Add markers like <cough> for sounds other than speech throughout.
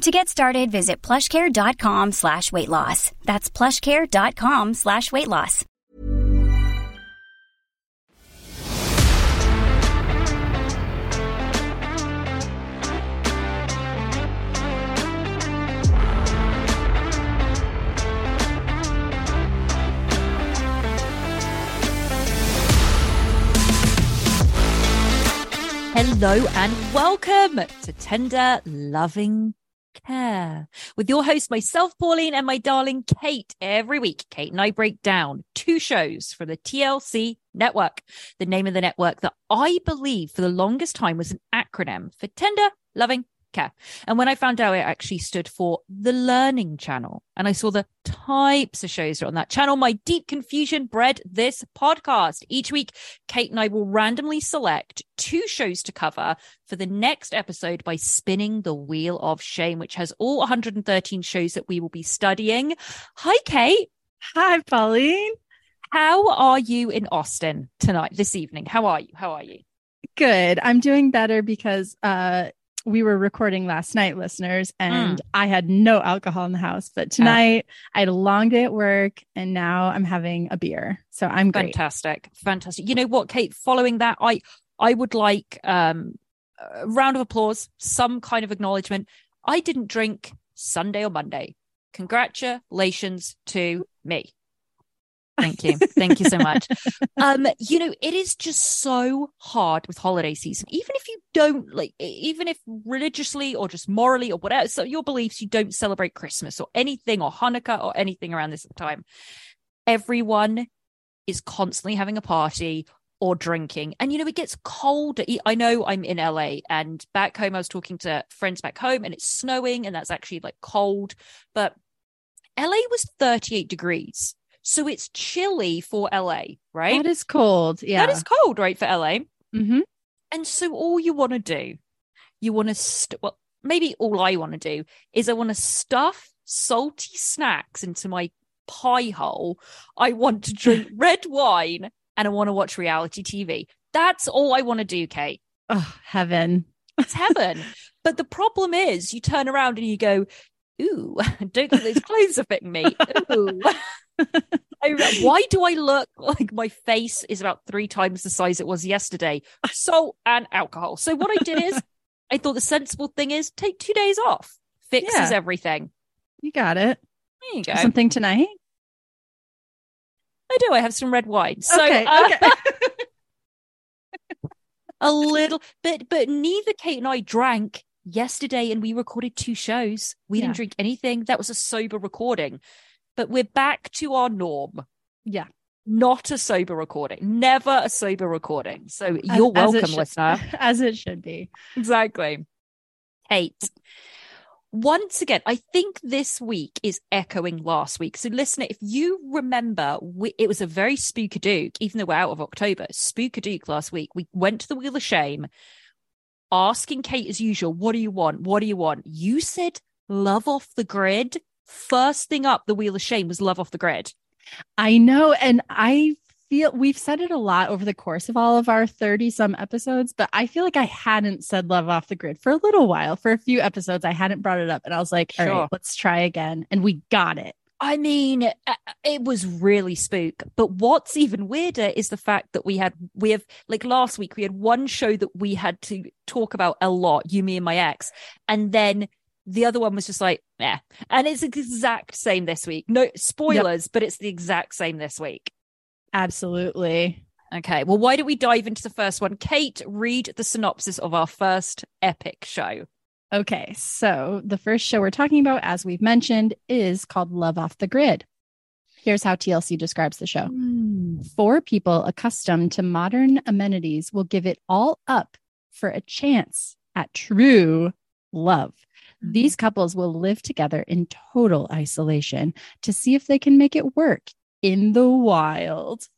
To get started, visit plushcare.com slash weight loss. That's plushcare.com slash weight loss. Hello and welcome to Tender Loving Care with your host, myself, Pauline, and my darling Kate. Every week, Kate and I break down two shows from the TLC network. The name of the network that I believe for the longest time was an acronym for Tender Loving And when I found out it actually stood for the Learning Channel, and I saw the types of shows on that channel, my deep confusion bred this podcast. Each week, Kate and I will randomly select two shows to cover for the next episode by spinning the wheel of shame, which has all 113 shows that we will be studying. Hi, Kate. Hi, Pauline. How are you in Austin tonight, this evening? How are you? How are you? Good. I'm doing better because uh we were recording last night, listeners, and Mm. I had no alcohol in the house. But tonight I had a long day at work and now I'm having a beer. So I'm great. Fantastic. Fantastic. You know what, Kate, following that, I I would like um a round of applause, some kind of acknowledgement. I didn't drink Sunday or Monday. Congratulations to me. Thank you. Thank you so much. Um, you know, it is just so hard with holiday season. Even if you don't like, even if religiously or just morally or whatever, so your beliefs, you don't celebrate Christmas or anything or Hanukkah or anything around this time. Everyone is constantly having a party or drinking. And you know, it gets colder. I know I'm in LA and back home, I was talking to friends back home and it's snowing and that's actually like cold. But LA was 38 degrees. So it's chilly for LA, right? That is cold. Yeah. That is cold, right, for LA. Mhm. And so all you want to do, you want to, st- well, maybe all I want to do is I want to stuff salty snacks into my pie hole. I want to <laughs> drink red wine and I want to watch reality TV. That's all I want to do, Kate. Oh, heaven. It's heaven. <laughs> but the problem is you turn around and you go, Ooh, <laughs> don't think those clothes are fitting me. Ooh. <laughs> I, why do I look like my face is about three times the size it was yesterday? Salt and alcohol. So what I did is <laughs> I thought the sensible thing is take two days off. Fixes Yeah. everything. You got it. There you go. Something tonight? I do. I have some red wine. So okay. uh, okay. <laughs> a little but but neither Kate and I drank yesterday and we recorded two shows. We Yeah. didn't drink anything. That was a sober recording. But we're back to our norm. yeah. Not a sober recording. Never a sober recording. So you're As welcome, should- listener. <laughs> As it should be. Exactly. Kate. Once again, I think this week is echoing last week. So, listener, if you remember, we, it was a very spookadook, even though we're out of October, spookadook last week. We went to the Wheel of Shame, asking Kate as usual, What do you want? What do you want? You said love off the grid. First thing up the Wheel of Shame was love off the grid. I know. And I feel we've said it a lot over the course of all of our 30 some episodes, but I feel like I hadn't said love off the grid for a little while. For a few episodes, I hadn't brought it up. And I was like, all Sure. right, let's try again. And we got it. I mean, uh, it was really spook. But what's even weirder is the fact that we had, we have, like last week, we had one show that we had to talk about a lot, you, me, and my ex. And then the other one was just like, yeah. And it's exact same this week. No spoilers, but it's the exact same this week. Absolutely. Okay. Well, why don't we dive into the first one? Kate, read the synopsis of our first epic show. Okay, so the first show we're talking about, as we've mentioned, is called Love Off the Grid. Here's how TLC describes the show hmm. Four people accustomed to modern amenities will give it all up for a chance at true love. Mm-hmm. These couples will live together in total isolation to see if they can make it work in the wild.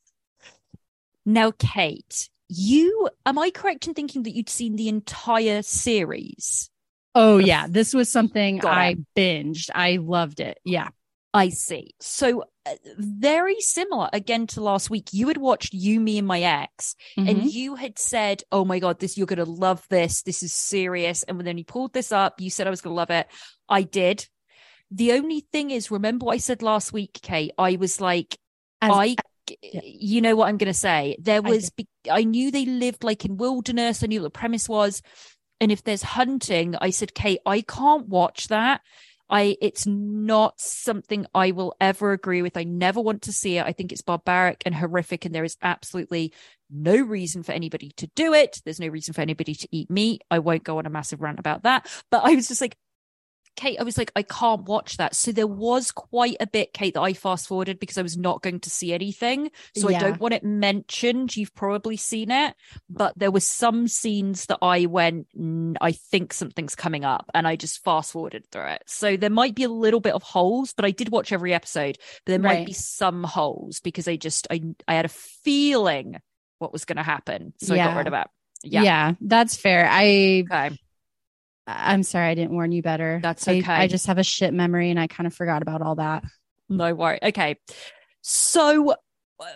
Now, Kate, you, am I correct in thinking that you'd seen the entire series? Oh, yeah, this was something Got I it. binged. I loved it. Yeah. I see. So very similar again to last week. You had watched You, Me, and My Ex, Mhm. and you had said, "Oh my god, this you're gonna love this. This is serious." And when you pulled this up, you said I was gonna love it. I did. The only thing is, remember what I said last week, Kate? I was like, As- I, yeah. you know what I'm gonna say. There was, be- I knew they lived like in wilderness. I knew what the premise was. And if there's hunting, I said, Kate, I can't watch that. I it's not something I will ever agree with. I never want to see it. I think it's barbaric and horrific, and there is absolutely no reason for anybody to do it. There's no reason for anybody to eat meat. I won't go on a massive rant about that. But I was just like, Kate, I was like, I can't watch that. So there was quite a bit, Kate, that I fast forwarded because I was not going to see anything. So I don't want it mentioned. You've probably seen it, but there were some scenes that I went, "Mm, I think something's coming up, and I just fast forwarded through it. So there might be a little bit of holes, but I did watch every episode. But there might Right. be some holes because I just I I had a feeling what was going to happen, so I Yeah. got rid of it. yeah. Yeah. that's fair. I Okay. I'm sorry I didn't warn you better. That's okay. I, just have a shit memory and I kind of forgot about all that. No worry. Okay. So, uh,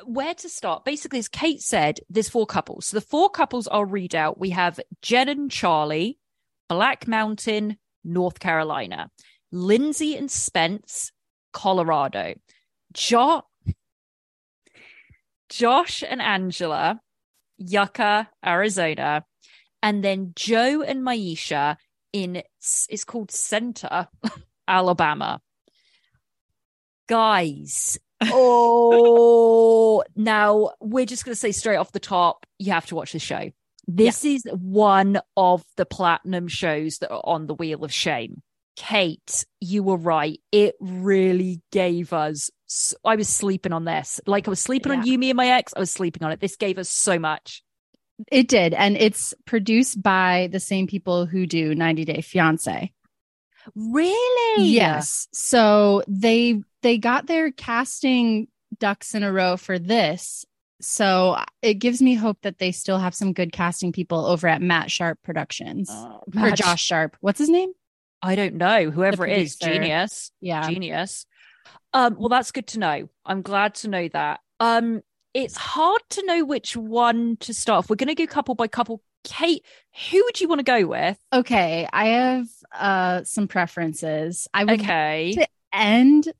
where to start? Basically, as Kate said, there's four couples. So, the four couples I'll read out we have Jen and Charlie, Black Mountain, North Carolina, Lindsay and Spence, Colorado, jo- Josh and Angela, Yucca, Arizona, and then Joe and Maisha in it's called Centre, <laughs> Alabama. Guys, <laughs> oh, now we're just going to say straight off the top, you have to watch this show. This is one of the platinum shows that are on the Wheel of Shame. Kate, you were right. It really gave us. I was sleeping on this. Like I was sleeping on you, me, and my ex. I was sleeping on it. This gave us so much. It did. And it's produced by the same people who do 90 Day Fiance. Really? Yes. So they they got their casting ducks in a row for this. So it gives me hope that they still have some good casting people over at Matt Sharp Productions. Uh, or Josh Sharp. What's his name? I don't know. Whoever it is, genius. Yeah. genius. Um, well, that's good to know. I'm glad to know that. Um, it's hard to know which one to start off. We're going to go couple by couple. Kate, who would you want to go with? Okay, I have uh some preferences. I would Okay. to end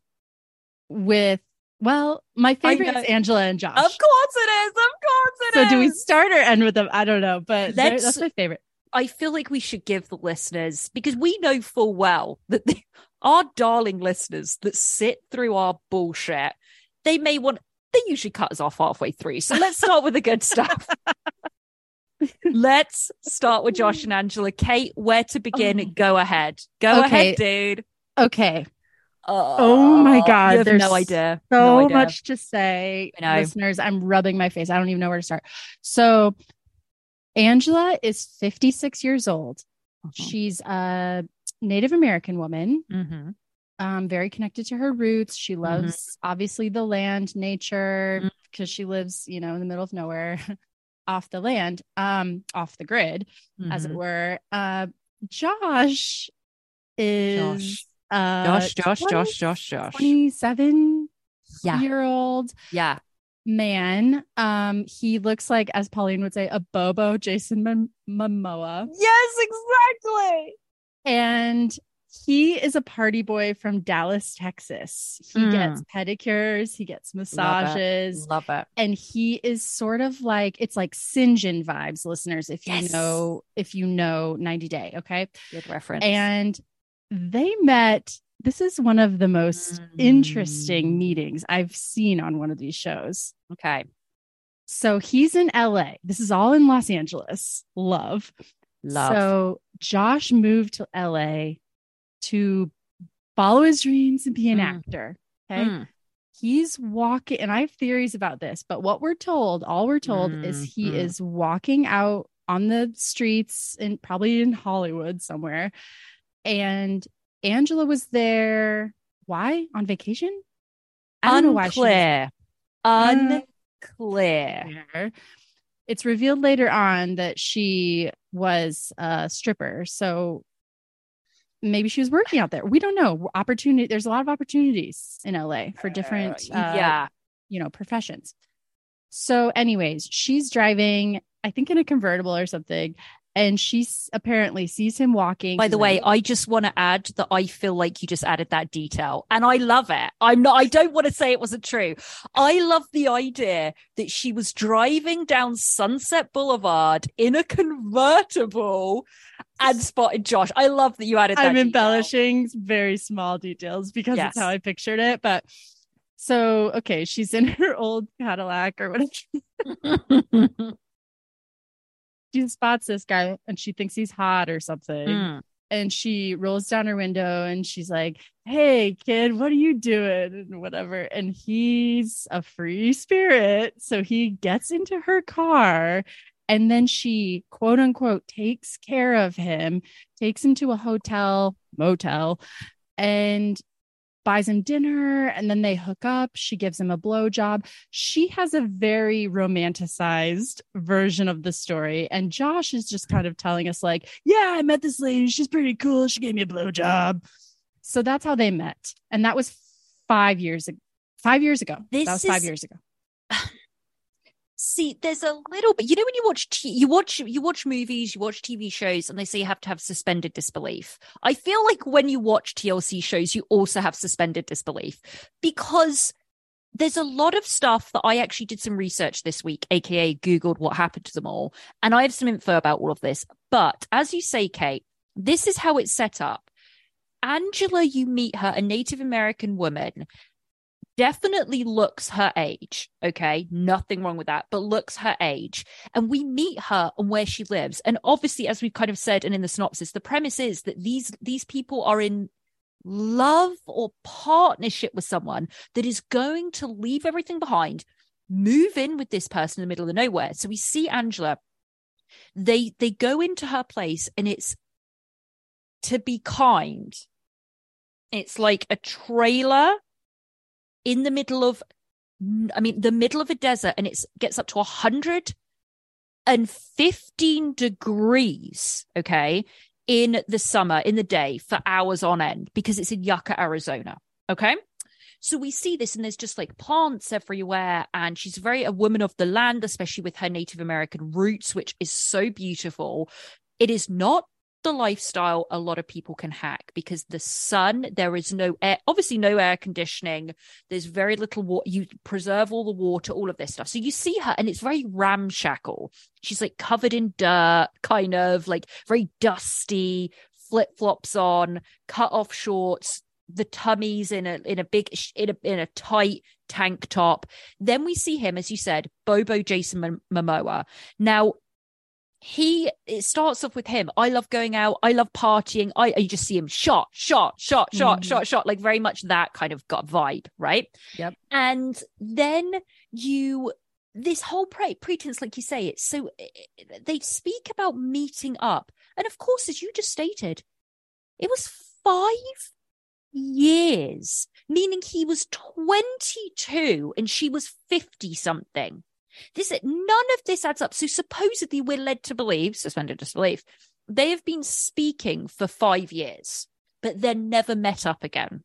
with well, my favorite is Angela and Josh. Of course it is. Of course it so is. do we start or end with them? I don't know, but that's my favorite. I feel like we should give the listeners because we know full well that <laughs> our darling listeners that sit through our bullshit, they may want. They usually cut us off halfway through. So let's start with the good stuff. <laughs> let's start with Josh and Angela. Kate, where to begin? Oh. Go ahead. Go Okay. ahead, dude. Okay, Oh, my God, there's no idea. so no idea. much to say. Listeners, I'm rubbing my face. I don't even know where to start. So Angela is 56 years old. Mhm. She's a Native American woman. Mhm. Um, very connected to her roots. She loves obviously the land, nature, because she lives, you know, in the middle of nowhere, <laughs> off the land, um, off the grid, as it Mhm. were. Uh, Josh is Josh. uh, Josh, Josh, 20 Josh, Josh, Josh. 27. Yeah. year old Yeah. man. Um, he looks like, as Pauline would say, a Bobo Jason Mom- Momoa. Yes, exactly. And he is a party boy from Dallas, Texas. He Mm. gets pedicures, he gets massages, Love it. and he is sort of like it's like Syngin vibes, listeners. If you know, if you know 90 Day, okay. Good reference. And they met. This is one of the most Mm. interesting meetings I've seen on one of these shows. okay. So he's in LA. This is all in Los Angeles. Love. Love. So Josh moved to LA to follow his dreams and be an Mm. actor. Okay. Mm. He's walking, and I have theories about this, but what we're told, all we're told is he Mhm. is walking out on the streets and probably in Hollywood somewhere. And Angela was there. Why? On vacation? I don't know why she was Unclear. Uh, Unclear. It's revealed later on that she was a stripper. So maybe she was working out there. We don't know. Opportunity. There's a lot of opportunities in LA for different, uh, yeah. you know, professions. So, anyways, she's driving, I think in a convertible or something, and she apparently sees him walking. By the way, I just want to add that I feel like you just added that detail and I love it. I'm not, I don't want to say it wasn't true. I love the idea that she was driving down Sunset Boulevard in a convertible and spotted Josh. I love that you added that. I'm detail. embellishing very small details because Yes. it's how I pictured it. But so, okay, she's in her old Cadillac or whatever. <laughs> She spots this guy and she thinks he's hot or something. Mm. And she rolls down her window and she's like, Hey, kid, what are you doing? And whatever. And he's a free spirit. So he gets into her car and then she, quote unquote, takes care of him, takes him to a hotel, motel, and buys him dinner. And then they hook up. She gives him a blowjob. She has a very romanticized version of the story. And Josh is just kind of telling us, like, yeah, I met this lady. She's pretty cool. She gave me a blowjob. So that's how they met. And that was five years ago. Five years ago. This that was five years ago. See, there's a little bit. You know, when you watch, t- you watch, you watch movies, you watch TV shows, and they say you have to have suspended disbelief. I feel like when you watch TLC shows, you also have suspended disbelief because there's a lot of stuff that I actually did some research this week, aka Googled what happened to them all, and I have some info about all of this. But as you say, Kate, this is how it's set up. Angela, you meet her, a Native American woman definitely looks her age. Okay. Nothing wrong with that, but looks her age. And we meet her and where she lives. And obviously, as we've kind of said and in the synopsis, the premise is that these, these people are in love or partnership with someone that is going to leave everything behind, move in with this person in the middle of nowhere. So we see Angela. They they go into her place and it's to be kind. It's like a trailer in the middle of I mean the middle of a desert and it gets up to 115 degrees, okay, in the summer, in the day for hours on end because it's in Yucca, Arizona. Okay. So we see this, and there's just like plants everywhere. And she's very a woman of the land, especially with her Native American roots, which is so beautiful. It is not the lifestyle a lot of people can hack because the sun, there is no air, obviously no air conditioning. There's very little water. You preserve all the water, all of this stuff. So you see her, and it's very ramshackle. She's like covered in dirt, kind of like very dusty, flip flops on, cut off shorts, the tummies in a in a big in a in a tight tank top. Then we see him, as you said, Bobo Jason Mom- Momoa. Now he it starts off with him. I love going out. I love partying. I you just see him shot, shot, shot, shot, Mhm. shot, shot, like very much that kind of got vibe, right? Yep. And then you this whole pre- pretense, like you say, it's so they speak about meeting up, and of course, as you just stated, it was five years, meaning he was 22 and she was 50 something. This none of this adds up. So supposedly we're led to believe, suspended disbelief, they have been speaking for five years, but then never met up again.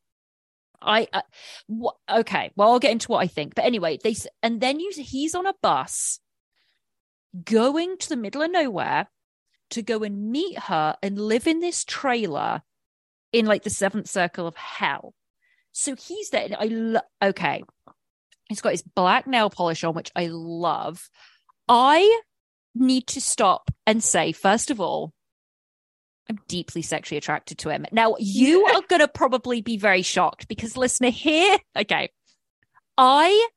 I uh, wh- okay. Well, I'll get into what I think. But anyway, they and then you he's on a bus going to the middle of nowhere to go and meet her and live in this trailer in like the seventh circle of hell. So he's there. And I lo- okay. He's got his black nail polish on, which I love. I need to stop and say, first of all, I'm deeply sexually attracted to him. Now, you are going to probably be very shocked because, listener, here, okay, I,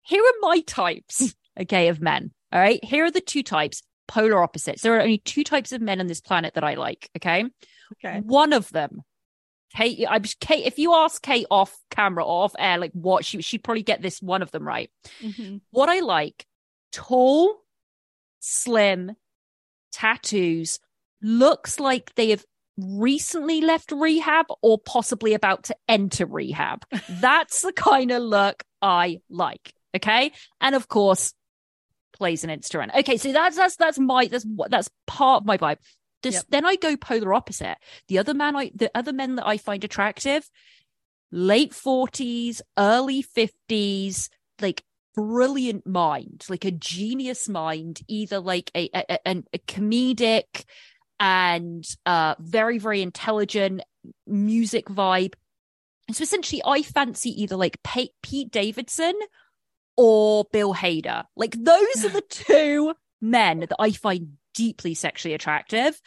here are my types, okay, of men. All right. Here are the two types, polar opposites. There are only two types of men on this planet that I like. Okay. Okay. One of them, Kate, I'm Kate. If you ask Kate off camera or off air, like what she she'd probably get this one of them right. Mhm. What I like, tall, slim, tattoos, looks like they have recently left rehab or possibly about to enter rehab. <laughs> That's the kind of look I like. Okay. And of course, plays an instrument. Okay, so that's that's that's my that's what that's part of my vibe. This, Yep. Then I go polar opposite. The other man I the other men that I find attractive, late forties, early fifties, like brilliant mind, like a genius mind, either like a a, a, a comedic and uh very very intelligent music vibe. And so essentially, I fancy either like Pete, Pete Davidson or Bill Hader. Like those are <sighs> the two men that I find deeply sexually attractive.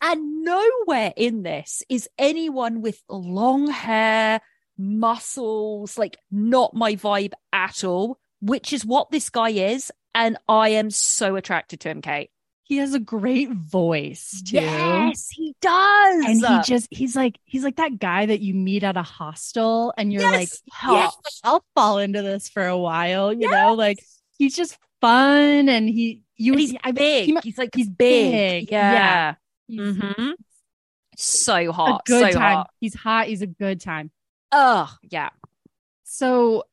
And nowhere in this is anyone with long hair, muscles, like not my vibe at all, which is what this guy is. And I am so attracted to him, Kate. He has a great voice too. Yes, he does. And he just he's like he's like that guy that you meet at a hostel and you're like, Yes, "Oh, yes. I'll fall into this for a while, you know, like he's just fun and he you he's big. he he's like he's big. big. Yeah. he's hmm So a hot. good so time. hot. He's hot, he's a good time. Oh, yeah. So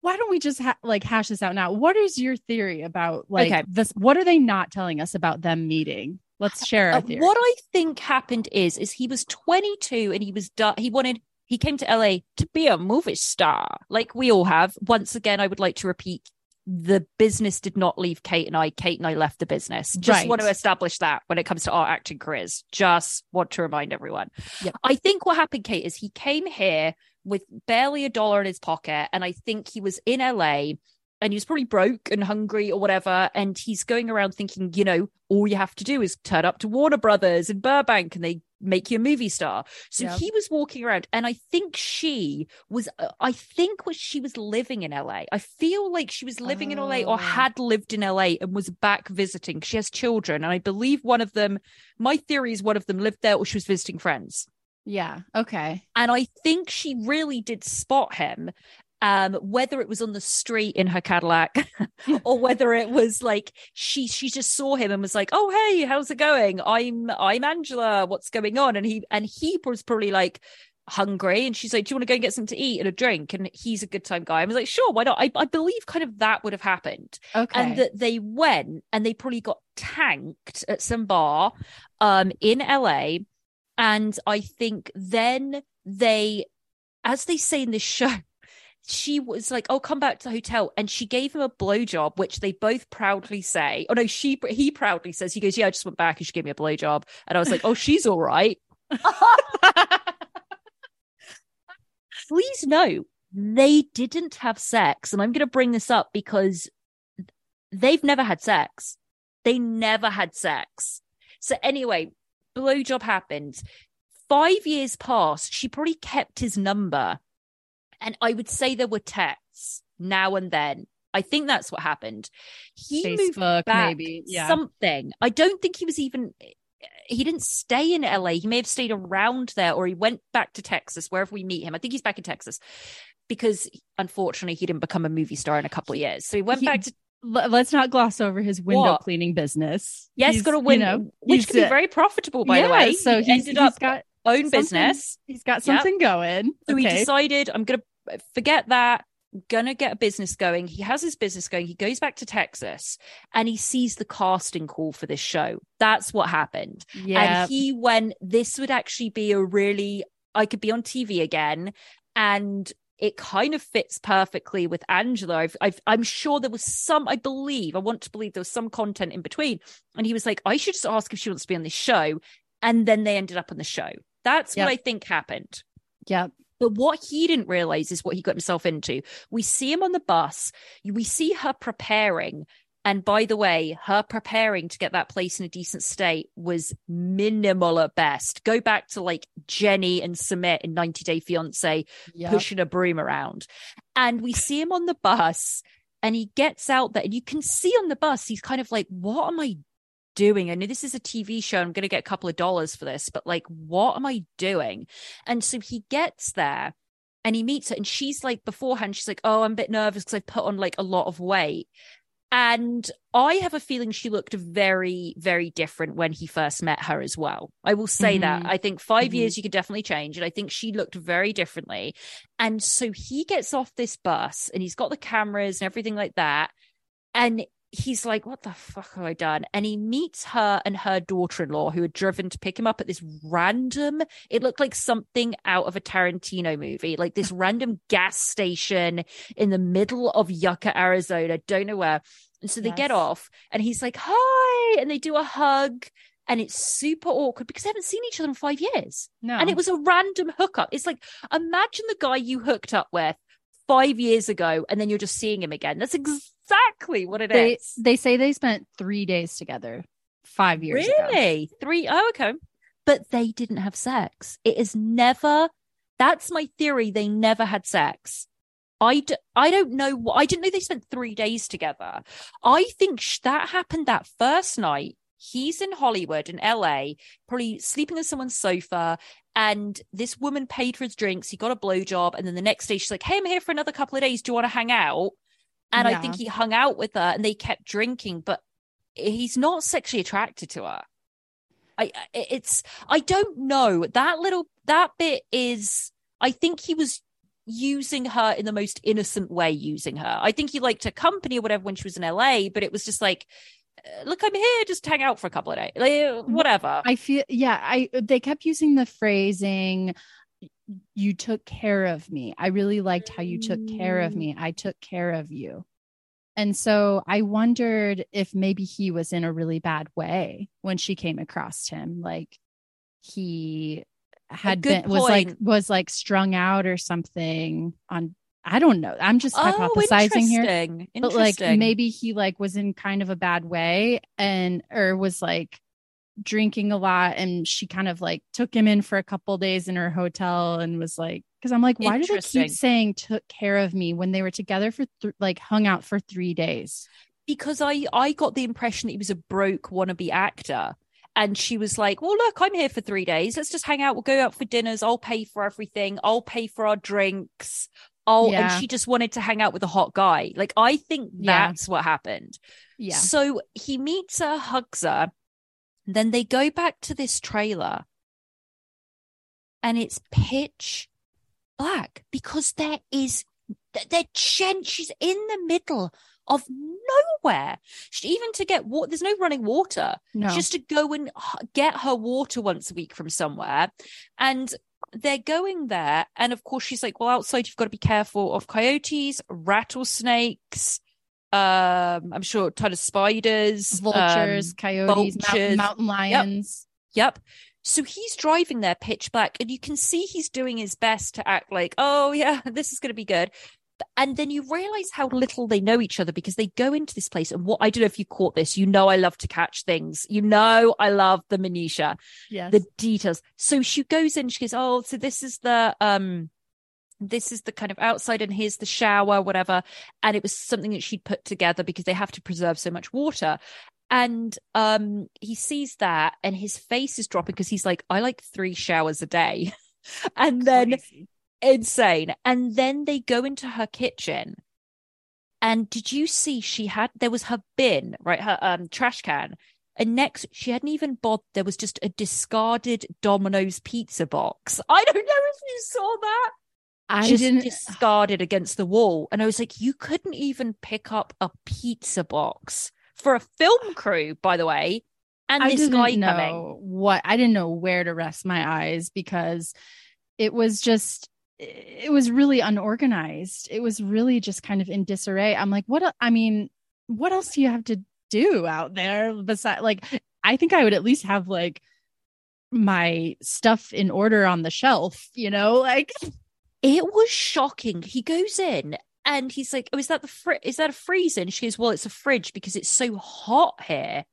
why don't we just ha- like hash this out now? What is your theory about like Okay. this? What are they not telling us about them meeting? Let's share our Uh, theory. what I think happened is, is he was 22 and he was done. He wanted, he came to LA to be a movie star, like we all have. Once again, I would like to repeat the business did not leave Kate and I. Kate and I left the business. Just Right. want to establish that when it comes to our acting careers. Just want to remind everyone. Yep. I think what happened, Kate, is he came here with barely a dollar in his pocket. And I think he was in LA and he was probably broke and hungry or whatever. And he's going around thinking, you know, all you have to do is turn up to Warner Brothers in Burbank and they make you a movie star. So Yep. he was walking around, and I think she was, uh, I think was she was living in LA. I feel like she was living in LA Oh. or had lived in LA and was back visiting. She has children, and I believe one of them, my theory is one of them lived there or she was visiting friends. yeah. Okay. And I think she really did spot him. Um, whether it was on the street in her Cadillac <laughs> or whether it was like she she just saw him and was like, Oh, hey, how's it going? I'm I'm Angela, what's going on? And he and he was probably like hungry and she's like, Do you want to go and get something to eat and a drink? And he's a good time guy. I was like, sure, why not? I, I believe kind of that would have happened Okay. and that they went and they probably got tanked at some bar um in LA and I think then they as they say in this <laughs> show she was like oh come back to the hotel and she gave him a blowjob which they both proudly say oh no she he proudly says he goes yeah I just went back and she gave me a blowjob and I was like oh she's all right <laughs> please know they didn't have sex and I'm going to bring this up because they've never had sex. They never had sex. So anyway, blowjob happened. Five years passed. She probably kept his number. And I would say there were texts now and then. I think that's what happened. He moved Facebook, back maybe. Yeah. something. I don't think he was even he didn't stay in LA. He may have stayed around there or he went back to Texas, wherever we meet him. I think he's back in Texas because unfortunately he didn't become a movie star in a couple of years. So he went He- back to let's not gloss over his window What? cleaning business. yes, He's, got a you win, know, which could be very profitable, by the way. So he he's, ended he's up got own business. He's got Yep. something going. So he decided, I'm going to forget that. To get a business going. He has his business going. He goes back to Texas and he sees the casting call for this show. That's what happened. yeah. And he went, this would actually be a really, I could be on TV again and it kind of fits perfectly with Angela. I've, I've, I'm sure there was some, I believe, I want to believe there was some content in between. And he was like, I should just ask if she wants to be on this show. And then they ended up on the show. That's Yep. what I think happened. Yep. But what he didn't realize is what he got himself into. We see him on the bus, we see her preparing. And by the way, her preparing to get that place in a decent state was minimal at best. Go back to like Jenny and Sumit in 90 Day Fiance Yep. pushing a broom around. And we see him on the bus and he gets out there and you can see on the bus, he's kind of like, what am I doing? I know this is a TV show. I'm going to get a couple of dollars for this, but like, what am I doing? And so he gets there and he meets her and she's like, beforehand, she's like, oh, I'm a bit nervous because I've put on like a lot of weight. And I have a feeling she looked very, very different when he first met her as well. I will say that. Mhm. I think 5 Mhm. years you could definitely change. And I think she looked very differently. And so he gets off this bus and he's got the cameras and everything like that. And he's like, What the fuck have I done? And he meets her and her daughter in law who had driven to pick him up at this random, it looked like something out of a Tarantino movie, like this <laughs> random gas station in the middle of Yucca, Arizona. Don't know where. And so they get off and he's like, Hi. And they do a hug. And it's super awkward because they haven't seen each other in five years. No. And it was a random hookup. It's like, imagine the guy you hooked up with five years ago and then you're just seeing him again. That's exactly what it they is. they say they spent three days together five years ago. Really? Three? Oh, okay. But they didn't have sex. It is never, that's my theory. They never had sex. I, d- I don't know. I didn't know they spent three days together. I think sh- that happened that first night. He's in Hollywood, in LA, probably sleeping on someone's sofa. And this woman paid for his drinks. He got a blowjob. And then the next day, she's like, Hey, I'm here for another couple of days. Do you want to hang out? And I think he hung out with her and they kept drinking, but he's not sexually attracted to her. I it's I don't know. That little that bit is I think he was using her in the most innocent way using her. I think he liked her company or whatever when she was in LA, but it was just like uh, look, I'm here just hang out for a couple of days. Like, whatever. I feel yeah, I they kept using the phrasing you took care of me. I really liked how you took care of me. I took care of you. And so I wondered if maybe he was in a really bad way when she came across him like he had been was like was like strung out or something on I don't know. I'm just oh, hypothesizing here interesting. but like maybe he like was in kind of a bad way and or was like drinking a lot and she kind of like took him in for a couple days in her hotel and was like because i'm like why do they keep saying took care of me when they were together for th- like hung out for three days because I I got the impression that he was a broke wannabe actor. And she was like, Well, look, I'm here for three days. Let's just hang out. We'll go out for dinners. I'll pay for everything. I'll pay for our drinks. Oh, Yeah. and she just wanted to hang out with a hot guy. Like, I think Yeah. that's what happened. yeah So he meets her, hugs her. Then they go back to this trailer and it's pitch black because there is, th- they're gen, she's in the middle of nowhere. She, even to get water, there's no running water. no Just to go and get her water once a week from somewhere. And they're going there. And of course, she's like, well, outside, you've got to be careful of coyotes, rattlesnakes. Um, I'm sure a ton of spiders, vultures um, coyotes vultures. Mountain, mountain lions Yep. So he's driving there pitch black, and you can see he's doing his best to act like, oh, yeah, <laughs> this is going to be good. And then you realize how little they know each other because they go into this place. And what I don't know if you caught this, you know, I love to catch things. You know, I love the minutia, yes the details. So she goes in, she goes, oh, so this is the, um, this is the kind of outside and here's the shower, whatever. And it was something that she'd put together because they have to preserve so much water. And um he sees that and his face is dropping because he's like, I like three showers a day. <laughs> and then Crazy. insane. And then they go into her kitchen. And did you see she had there was her bin, right? Her um trash can. And next she hadn't even bothered there was just a discarded Domino's pizza box. <laughs> I don't know if you saw that. I just didn't discarded against the wall. And I was like, you couldn't even pick up a pizza box for a film crew, by the way. And I this didn't guy know coming. what I didn't know where to rest my eyes because it was just it was really unorganized. It was really just kind of in disarray. I'm like, what? I mean, what else do you have to do out there besides like I think I would at least have like my stuff in order on the shelf, you know, <laughs> like it was shocking. He goes in and he's like, "Oh, is that the fr- is that a freezer?" And she goes, "Well, it's a fridge because it's so hot here.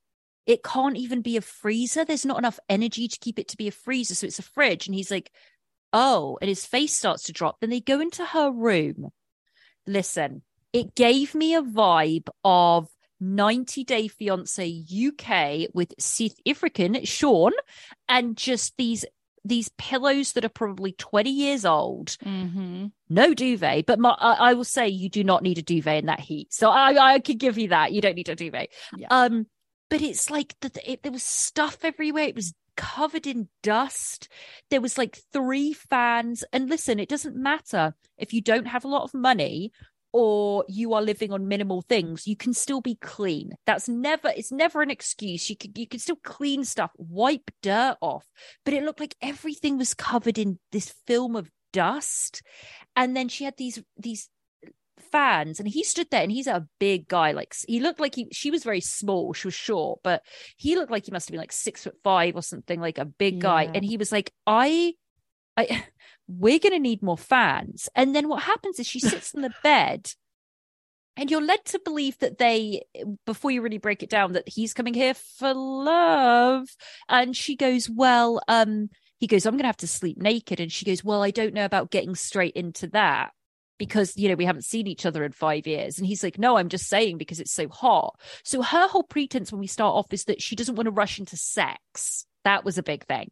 It can't even be a freezer. There's not enough energy to keep it to be a freezer, so it's a fridge." And he's like, "Oh," and his face starts to drop. Then they go into her room. Listen, it gave me a vibe of 90 Day Fiance UK with Sith Ifrican, Sean, and just these these pillows that are probably 20 years old. mm-hmm. No duvet, but my, I, I will say you do not need a duvet in that heat. So I, I could give you that. You don't need a duvet. Yeah. Um, but it's like the, it, there was stuff everywhere. It was covered in dust. There was like three fans. And listen, it doesn't matter if you don't have a lot of money or you are living on minimal things you can still be clean. That's never it's never an excuse. You can you can still clean stuff wipe dirt off but it looked like everything was covered in this film of dust. And then she had these these fans and he stood there and he's a big guy like he looked like he she was very small she was short but he looked like he must have been like six foot five or something like a big guy. And he was like i i we're going to need more fans. And then what happens is she sits in the <laughs> bed and you're led to believe that they, before you really break it down, that he's coming here for love. And she goes, well, um, he goes, I'm going to have to sleep naked. And she goes, well, I don't know about getting straight into that because, you know, we haven't seen each other in five years. And he's like, no, I'm just saying because it's so hot. So her whole pretense when we start off is that she doesn't want to rush into sex. That was a big thing.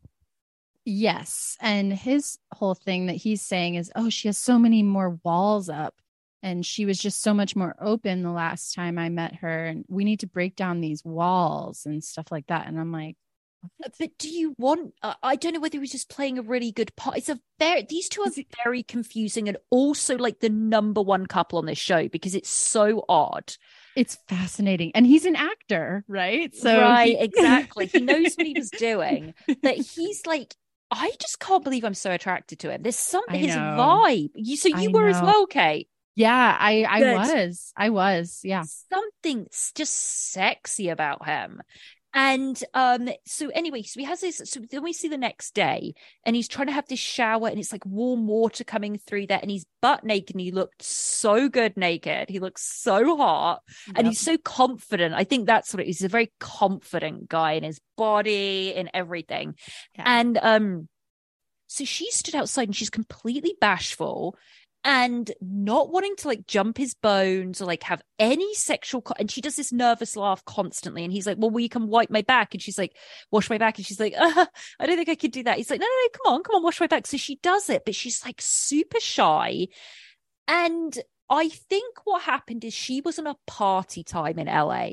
Yes. And his whole thing that he's saying is, oh, she has so many more walls up. And she was just so much more open the last time I met her. And we need to break down these walls and stuff like that. And I'm like, But do you want? Uh, I don't know whether he was just playing a really good part. It's a very these two are very confusing and also like the number one couple on this show because it's so odd. it's fascinating. And he's an actor, right? So right, he- exactly. He knows what he was <laughs> doing. That he's like, I just can't believe I'm so attracted to him. There's something his vibe. You so I you were as well, Kate. yeah, I I Good. was. I was. Yeah. something just sexy about him. And um, so anyway, so he has this. So then we see the next day, and he's trying to have this shower, and it's like warm water coming through there, and he's butt naked, and he looked so good naked. He looks so hot, and he's so confident. I think that's what it is. He's a very confident guy in his body and everything. Yeah. And um, so she stood outside, and she's completely bashful and not wanting to like jump his bones or like have any sexual co- and she does this nervous laugh constantly and he's like well will you come wipe my back? And she's like wash my back. And she's like uh, <laughs> i don't think i could do that. He's like no no no come on come on wash my back. So she does it but she's like super shy. And i think what happened is she was on a party time in la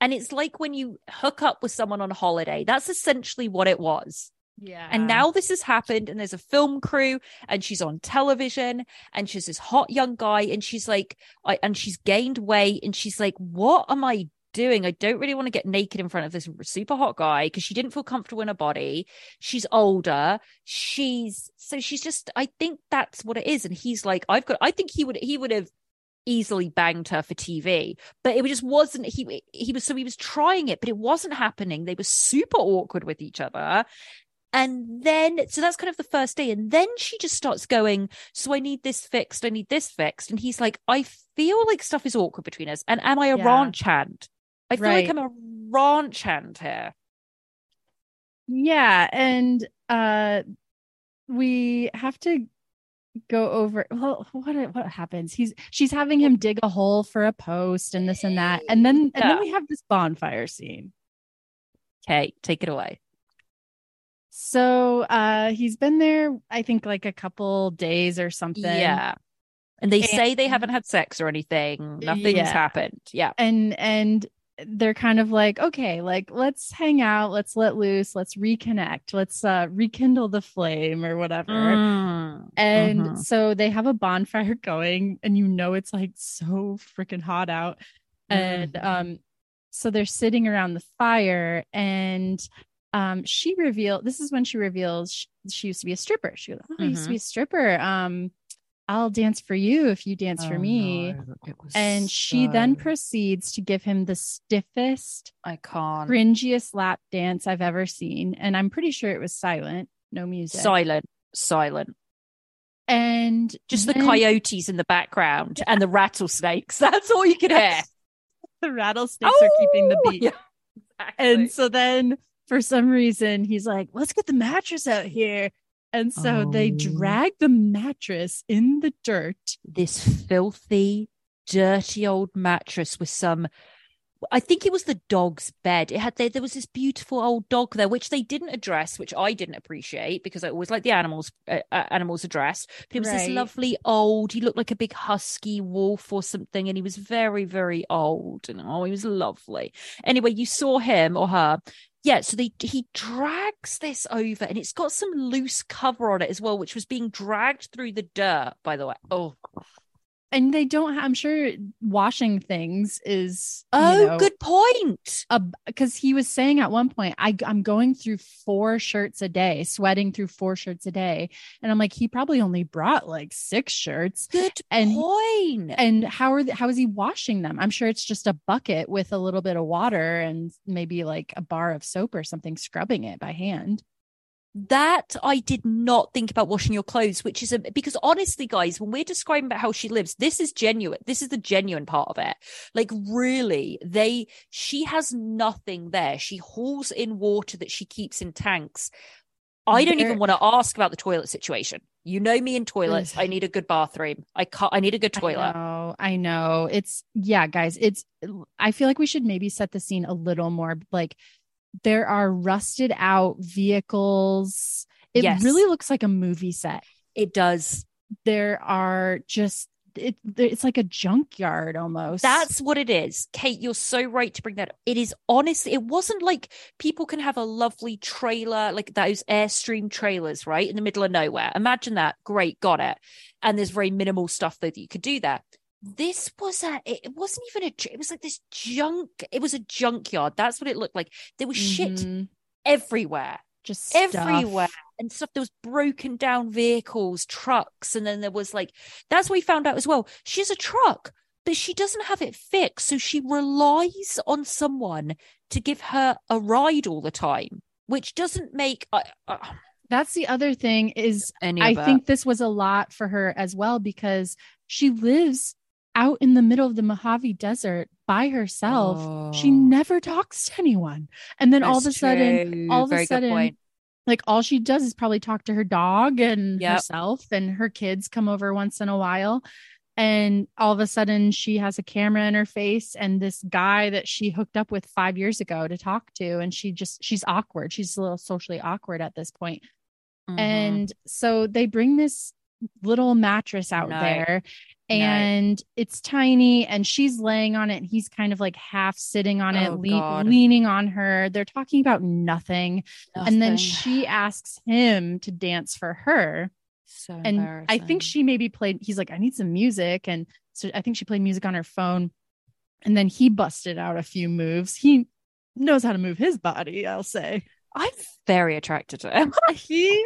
and it's like when you hook up with someone on holiday. That's essentially what it was Yeah. and now this has happened, and there's a film crew, and she's on television, and she's this hot young guy, and she's like, I, and she's gained weight, and she's like, what am I doing? I don't really want to get naked in front of this super hot guy because she didn't feel comfortable in her body. She's older. She's so she's just. I think that's what it is, and he's like, I've got. I think he would. He would have easily banged her for TV, but it just wasn't. He he was so he was trying it, but it wasn't happening. They were super awkward with each other. And then, so that's kind of the first day. And then she just starts going, So I need this fixed. I need this fixed. And he's like, I feel like stuff is awkward between us. And am I a Yeah. ranch hand? I feel like I'm a ranch hand here. Yeah, and uh we have to go over well what what happens he's she's having him dig a hole for a post and this and that and then and Yeah. then we have this bonfire scene Okay, take it away. So uh he's been there i think like a couple days or something Yeah. And they And- say they haven't had sex or anything. Nothing's Yeah. happened. Yeah. and and they're kind of like okay like let's hang out let's let loose let's reconnect let's uh rekindle the flame or whatever Mm, And mhm. so they have a bonfire going, and you know it's like so freaking hot out. And Mhm. um, so they're sitting around the fire, and um, she revealed this is when she reveals she, she used to be a stripper. She goes, oh, I used to be a stripper. Um, I'll dance for you if you dance for Oh, me. no, And she then proceeds to give him the stiffest, I can't. cringiest lap dance I've ever seen. And I'm pretty sure it was silent, no music. Silent, silent. and Just the coyotes in the background and the rattlesnakes. <laughs> That's all you could hear. the rattlesnakes are keeping the Oh, beat. yeah, exactly. And so then for some reason he's like, let's get the mattress out here. And so they Oh. drag the mattress in the dirt. this filthy, dirty old mattress with some. I think it was the dog's bed. It had there, there was this beautiful old dog there, which they didn't address, which I didn't appreciate because I always like the animals uh, uh, animals addressed. But it was this lovely old. He looked like a big husky wolf or something, and he was very very old. And oh, he was lovely. Anyway, you saw him or her. Yeah, so they he drags this over, and it's got some loose cover on it as well, which was being dragged through the dirt. By the way, oh And they don't, ha- I'm sure washing things is, you Oh, know, good point. because he was saying at one point, I, I'm going through four shirts a day, sweating through four shirts a day. And I'm like, he probably only brought like six shirts. Good And- point. And how are the, how is he washing them? I'm sure it's just a bucket with a little bit of water and maybe like a bar of soap or something, scrubbing it by hand. That I did not think about washing your clothes, which is a because honestly, guys, when we're describing about how she lives, this is genuine. This is the genuine part of it. Like, really, they she has nothing there. She hauls in water that she keeps in tanks. I don't even want to ask about the toilet situation. You know me in toilets. I <sighs> need a good bathroom. I can't. I need a good I toilet. know, I know. It's yeah, guys. It's I feel like we should maybe set the scene a little more like there are rusted out vehicles. It Yes. really looks like a movie set. It does. There are just it it's like a junkyard almost. That's what it is. Kate, you're so right to bring that up. It is honestly, it wasn't like people can have a lovely trailer, like those Airstream trailers, right? In the middle of nowhere. Imagine that. Great, got it. And there's very minimal stuff that you could do there. This was a, it wasn't even a, it was like this junk, it was a junkyard. That's what it looked like. There was shit Mhm. everywhere just stuff. everywhere and stuff there was broken down vehicles trucks and then there was like that's what we found out as well she has a truck but she doesn't have it fixed so she relies on someone to give her a ride all the time which doesn't make uh, uh, That's the other thing is any I think this was a lot for her as well because she lives out in the middle of the Mojave Desert by herself. She Oh, never talks to anyone. And then all of a that's sudden, true. all of Very a sudden, like all she does is probably talk to her dog and Yep. herself, and her kids come over once in a while. And all of a sudden, she has a camera in her face, and this guy that she hooked up with five years ago to talk to, and she just she's awkward. She's a little socially awkward at this point. Mhm. And so they bring this little mattress out No. there And it's tiny and she's laying on it and he's kind of like half sitting on it Oh, le- leaning on her. They're talking about nothing. and then she asks him to dance for her. So and i think she maybe played he's like i need some music. And so i think she played music on her phone. And then he busted out a few moves. He knows how to move his body i'll say i'm very attracted to him <laughs> he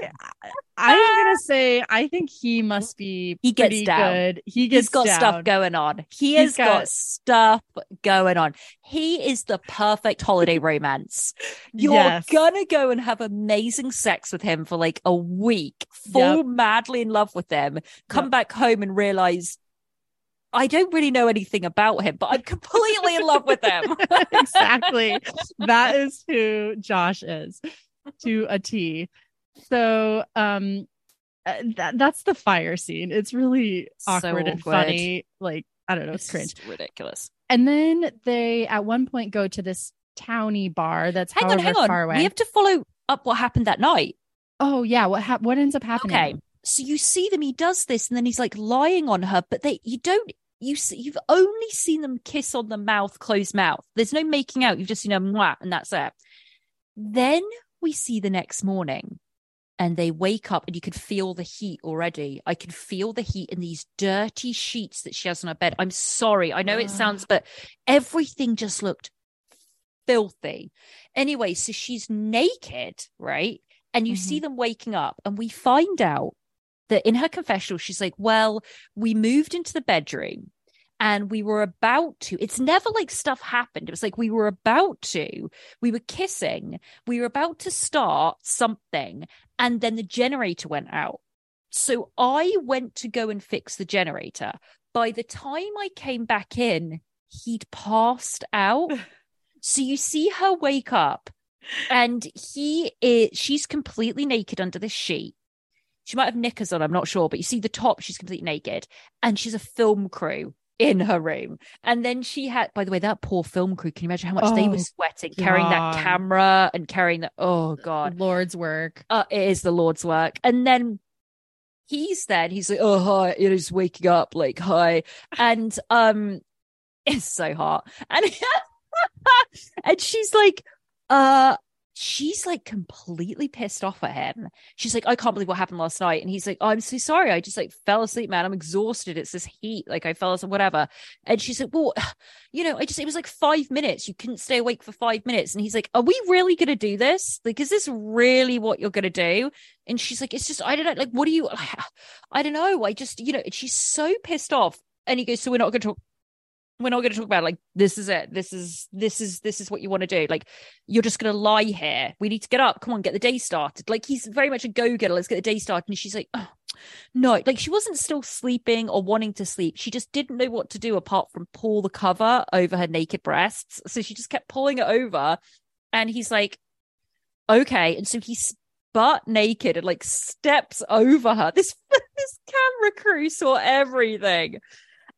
i'm gonna say i think he must be He gets pretty down. good he gets He's got down. stuff going on. He He's has got, got- stuff going on. He is the perfect holiday <laughs> romance. You're Yes. gonna go and have amazing sex with him for like a week, fall Yep. madly in love with them, come Yep. back home and realize I don't really know anything about him, but I'm completely in love with him. <laughs> exactly. <laughs> That is who Josh is to a T. So, um, uh, that, that's the fire scene. It's really So awkward and funny. Like, I don't know, it's cringe. Ridiculous. And then they at one point go to this towny bar that's Hang on, hang on. far away. We have to follow up what happened that night. oh yeah, what hap- what ends up happening? Okay. So you see them, he does this, and then he's like lying on her, but they you don't you see, you've only seen them kiss on the mouth, closed mouth. There's no making out. You've just seen a mwah, and that's it. Then we see the next morning, and they wake up, and you could feel the heat already. I can feel the heat in these dirty sheets that she has on her bed. I'm sorry, I know it sounds, but everything just looked filthy. Anyway, so she's naked, right? And you see mm-hmm. them waking up, and we find out that in her confessional, she's like, Well, we moved into the bedroom and we were about to. It's never like stuff happened. It was like we were about to, we were kissing, we were about to start something, and then the generator went out. So I went to go and fix the generator. By the time I came back in, he'd passed out. <laughs> so you see her wake up and he is she's completely naked under the sheet she might have knickers on i'm not sure but you see the top she's completely naked and she's a film crew in her room and then she had by the way that poor film crew can you imagine how much they were Oh, sweating carrying that camera and carrying the oh god Lord's work. uh, it is the Lord's work. And then he's there and he's like, oh, hi, it is waking up, like, hi. And um, <laughs> it's so hot. And, <laughs> and she's like, uh, she's like completely pissed off at him. She's like, I can't believe what happened last night. And he's like, I'm so sorry. I just like fell asleep, man. I'm exhausted. It's this heat. Like I fell asleep, whatever. And she's like, well, <sighs> you know, I just, it was like five minutes. You couldn't stay awake for five minutes. And he's like, are we really going to do this? Like, is this really what you're going to do? And she's like, it's just, I don't know. Like, what do you, <sighs> I don't know. I just, you know, she's so pissed off. And he goes, so we're not going to talk. We're not going to talk about like this is it. This is this is this is what you want to do. Like you're just going to lie here. We need to get up. Come on, get the day started. Like he's very much a go getter. Let's get the day started. And she's like, oh, no, like she wasn't still sleeping or wanting to sleep. She just didn't know what to do apart from pull the cover over her naked breasts. So she just kept pulling it over. And he's like, okay. And so he's butt naked and like steps over her. This <laughs> this camera crew saw everything.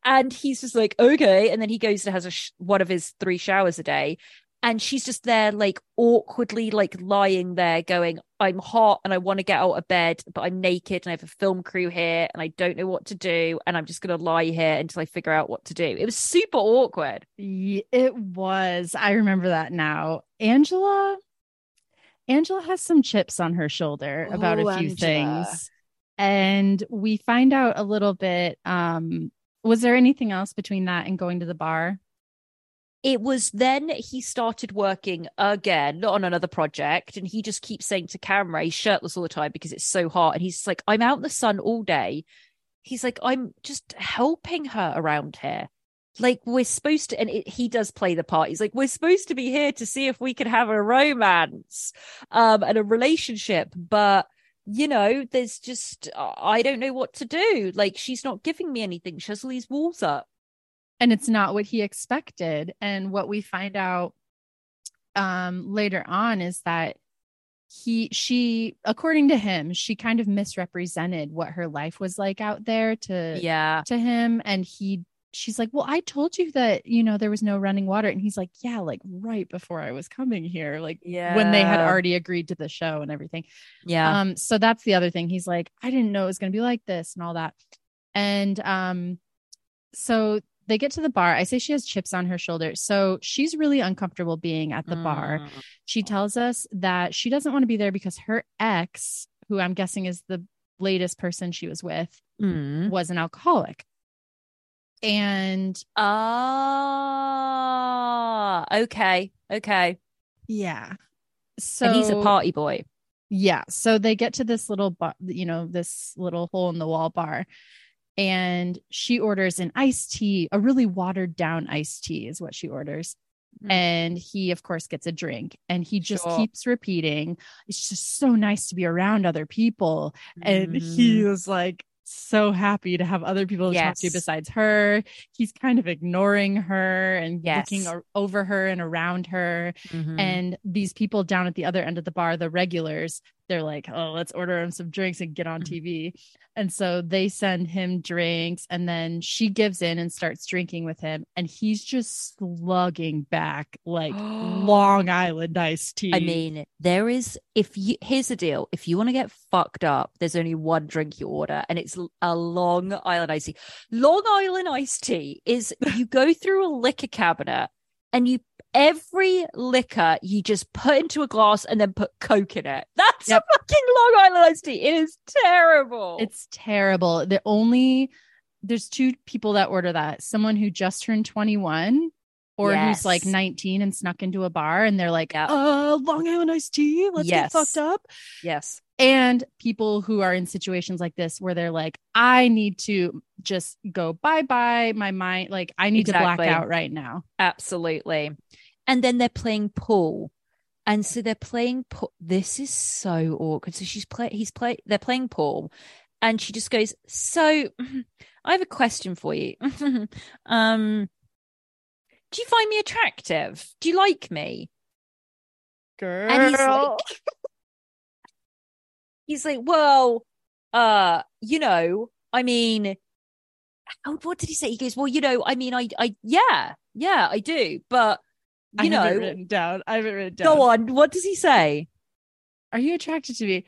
And he's just like, okay. And then he goes and has a sh- one of his three showers a day. And she's just there, like awkwardly, like lying there, going, I'm hot and I want to get out of bed, but I'm naked and I have a film crew here and I don't know what to do. And I'm just going to lie here until I figure out what to do. It was super awkward. Ye- It was. I remember that now. Angela, Angela has some chips on her shoulder about Ooh, a few Angela. things. And we find out a little bit. Um, was there anything else between that and going to the bar? it was then he started working again not on another project and he just keeps saying to camera he's shirtless all the time because it's so hot and he's like i'm out in the sun all day. He's like i'm just helping her around here. Like we're supposed to and it, he does play the part. He's like we're supposed to be here to see if we can have a romance um and a relationship but you know there's just i don't know what to do. Like she's not giving me anything. She has all these walls up. And it's not what he expected. And what we find out um later on is that he she according to him she kind of misrepresented what her life was like out there to yeah. to him. And he she's like well i told you that you know there was no running water. And he's like yeah like right before i was coming here like yeah when they had already agreed to the show and everything. Yeah. Um so that's the other thing. He's like i didn't know it was going to be like this and all that. And um so they get to the bar. I say she has chips on her shoulder. So she's really uncomfortable being at the bar. Mm. she tells us that she doesn't want to be there because her ex who i'm guessing is the latest person she was with Mm. was an alcoholic and Ah, okay, okay. yeah so and he's a party boy. Yeah. So they get to this little bar, you know, this little hole in the wall bar. And she orders an iced tea, a really watered down iced tea is what she orders. Mm. And he, of course, gets a drink and he just Sure. keeps repeating, It's just so nice to be around other people. And he Mm. was like, so happy to have other people to talk to Yes. besides her. He's kind of ignoring her and looking Yes. o- over her and around her. Mhm. And these people down at the other end of the bar, the regulars, they're like, oh, let's order him some drinks and get on Mhm. TV. And so they send him drinks. And then she gives in and starts drinking with him. And he's just slugging back like <gasps> Long Island iced tea. I mean, there is if you here's the deal. If you want to get fucked up, there's only one drink you order, and it's a Long Island iced tea. Long Island iced tea is you go through a liquor cabinet and you every liquor you just put into a glass and then put coke in it. <laughs> That's Yep. a fucking Long Island iced tea. It is terrible. it's terrible. The only, there's two people that order that someone who just turned 21 or who's like 19 and snuck into a bar and they're like, Yep. uh, Long Island iced tea. Let's Yes. get fucked up. Yes. And people who are in situations like this where they're like, I need to just go bye bye. My mind, like, I need Exactly. to black out right now. Absolutely. And then they're playing pool. And so they're playing pool. This is so awkward. So she's play he's play they're playing pool and she just goes, So <laughs> I have a question for you. <laughs> um do you find me attractive? Do you like me? Girl. And he's like <laughs> he's like, Well, uh, you know, I mean how, what did he say? He goes, Well, you know, I mean, I I yeah, yeah, I do, but I you have it know, written down. I haven't written down. Go on. What does he say? Are you attracted to me?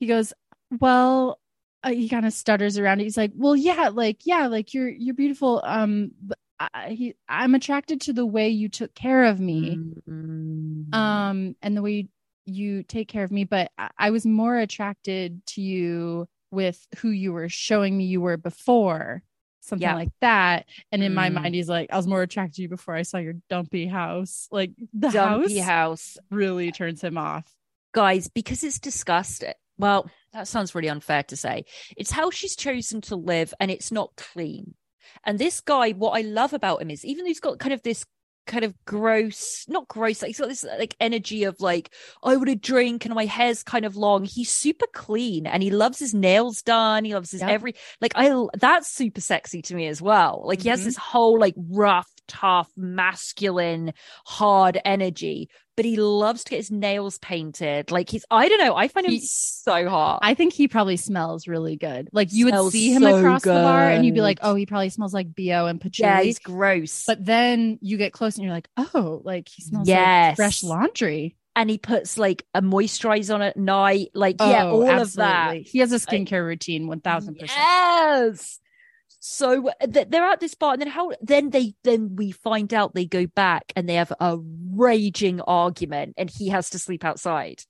He goes, Well, uh, he kind of stutters around it. He's like, Well, yeah, like, yeah, like you're you're beautiful. Um, but I, he, I'm attracted to the way you took care of me. Mm. um and the way you, you take care of me but I, I was more attracted to you with who you were showing me you were before something Yeah. like that and in my Mm. mind he's like i was more attracted to you before i saw your dumpy house like the Dumpy house house. really turns him off Guys, because it's disgusting. Well, that sounds really unfair to say. It's how she's chosen to live and it's not clean. And this guy, what I love about him is even though he's got kind of this kind of gross, not gross, like he's got this like energy of like, I want to drink and my hair's kind of long. He's super clean and he loves his nails done. He loves his Yep. every like I that's super sexy to me as well. Like he has Mhm. this whole like rough, tough, masculine, hard energy, but he loves to get his nails painted. Like he's I don't know, I find him He- so hot. i think he probably smells really good like you would see him so across the bar and you'd be like oh he probably smells like bo and yeah, he's gross. but then you get close and you're like oh like he smells Yes. like fresh laundry and he puts like a moisturizer on at night. Like, yeah, Oh, all of that. He has a skincare routine, one thousand percent. Yes. So they're at this bar, and then how? Then they then we find out they go back and they have a raging argument, and he has to sleep outside.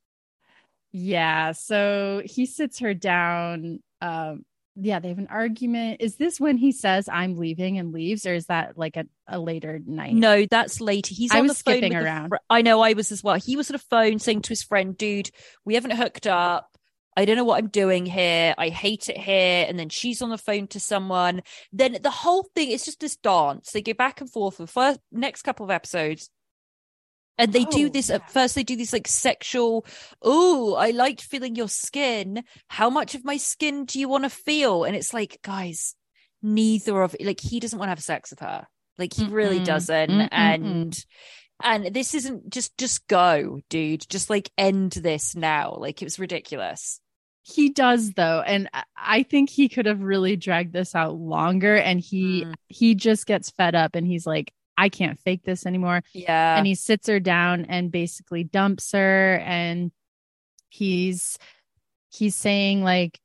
Yeah. So he sits her down. Um, yeah, they have an argument. Is this when he says I'm leaving and leaves, or is that like a, a later night? No, that's later. He's I on was the phone the around. fr- I know, I was as well. He was on the phone saying to his friend, "Dude, we haven't hooked up." I don't know what I'm doing here. I hate it here. And then she's on the phone to someone. Then the whole thing is just this dance. They go back and forth for the first next couple of episodes. And they do Oh, this yeah. at first, they do this like sexual, oh, I liked feeling your skin. How much of my skin do you want to feel? And it's like, guys, neither of like he doesn't want to have sex with her. Like he really Mm-mm. doesn't. Mm-mm-mm. And and this isn't just just go, dude. Just like end this now. Like it was ridiculous. He does though, and I- think he could have really dragged this out longer. And he Mm. he just gets fed up, and he's like, I can't fake this anymore. Yeah. and he sits her down and basically dumps her and he's he's saying like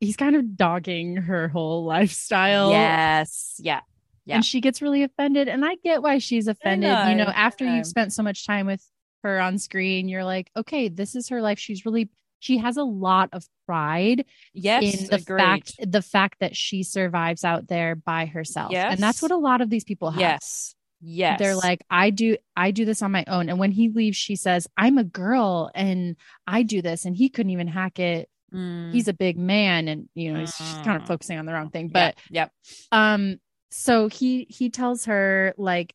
he's kind of dogging her whole <laughs> lifestyle yes. Yeah. Yeah. and she gets really offended and i get why she's offended you know know, after know. you've spent so much time with her on screen you're like okay this is her life she's really she has a lot of pride Yes. in the agreed. fact the fact that she survives out there by herself and that's what a lot of these people have Yes. Yes. they're like i do i do this on my own and when he leaves she says i'm a girl and i do this and he couldn't even hack it Mm. he's a big man and you know he's she's kind of Mhm. focusing on the wrong thing but yep. um so he he tells her like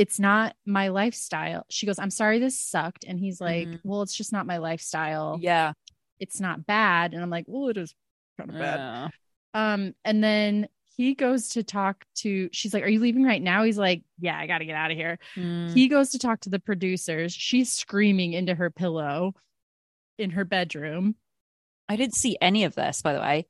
it's not my lifestyle she goes i'm sorry this sucked and he's like Mhm. well it's just not my lifestyle Yeah. it's not bad and i'm like well it is kind of bad Yeah. um, and then he goes to talk to, she's like, Are you leaving right now? He's like, Yeah, I got to get out of here. Mm. He goes to talk to the producers. She's screaming into her pillow in her bedroom. I didn't see any of this, by the way.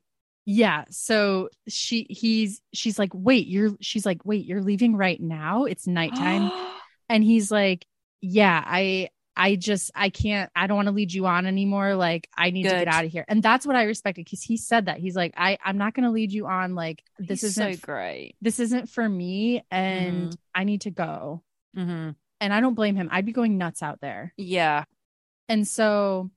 Yeah. So she, he's, she's like, Wait, you're, she's like, Wait, you're leaving right now? It's nighttime. <gasps> and he's like, Yeah, I, I just, I can't, I don't want to lead you on anymore. Like, I need to get out of here. And that's what I respected because he said that. He's like, I, I'm not going to lead you on. Like, this He's isn't so great. this isn't for me and Mhm. I need to go. hmm And I don't blame him. I'd be going nuts out there. Yeah. And so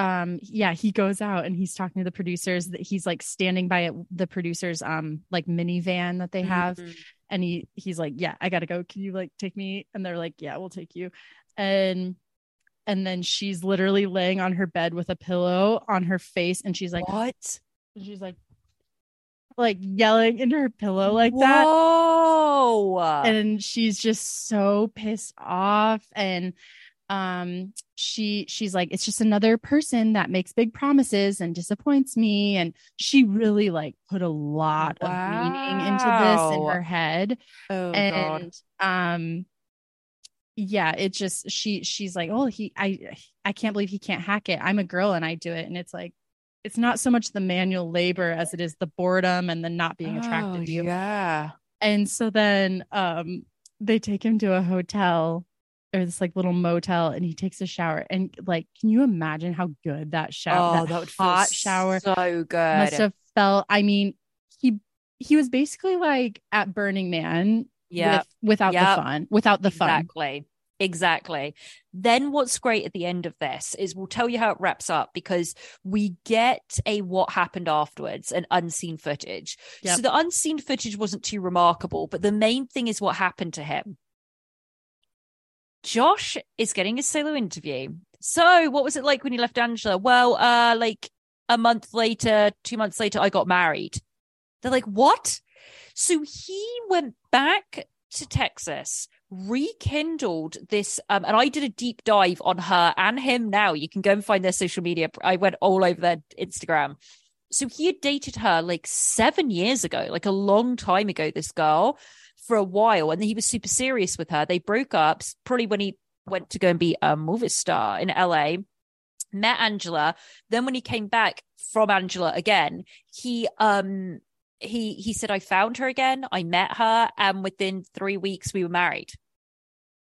um yeah, he goes out and he's talking to the producers that he's like standing by it, the producers um like minivan that they have. Mhm. and he he's like yeah i gotta go. Can you like take me? And they're like yeah we'll take you. And and then she's literally laying on her bed with a pillow on her face and she's like what? she's like like yelling into her pillow like that. Whoa. and she's just so pissed off. And um she she's like it's just another person that makes big promises and disappoints me. And she really like put a lot of meaning into this in her head. Oh god. and um yeah it just she she's like oh he i i can't believe he can't hack it. I'm a girl and i do it. And it's like it's not so much the manual labor as it is the boredom and the not being attracted Oh, to you. Yeah. and so then um they take him to a hotel or this like little motel and he takes a shower and like can you imagine how good that shower Oh, that, that would feel hot shower so good. must have felt i mean he he was basically like at burning man yeah. with, without Yep. the fun without the fun exactly. Exactly. Then what's great at the end of this is we'll tell you how it wraps up because we get a what happened afterwards, an unseen footage. Yep. So the unseen footage wasn't too remarkable, but the main thing is what happened to him. Josh is getting his solo interview. So what was it like when he left Angela? Well, uh, like a month later, two months later, I got married. They're like, what? So he went back to Texas, rekindled this, um, and I did a deep dive on her and him now. You can go and find their social media. I went all over their Instagram. So he had dated her like seven years ago, like a long time ago, this girl for a while. And he was super serious with her. They broke up probably when he went to go and be a movie star in LA met Angela. Then when he came back from Angela again, he um he he said I found her again. I met her, and within three weeks we were married.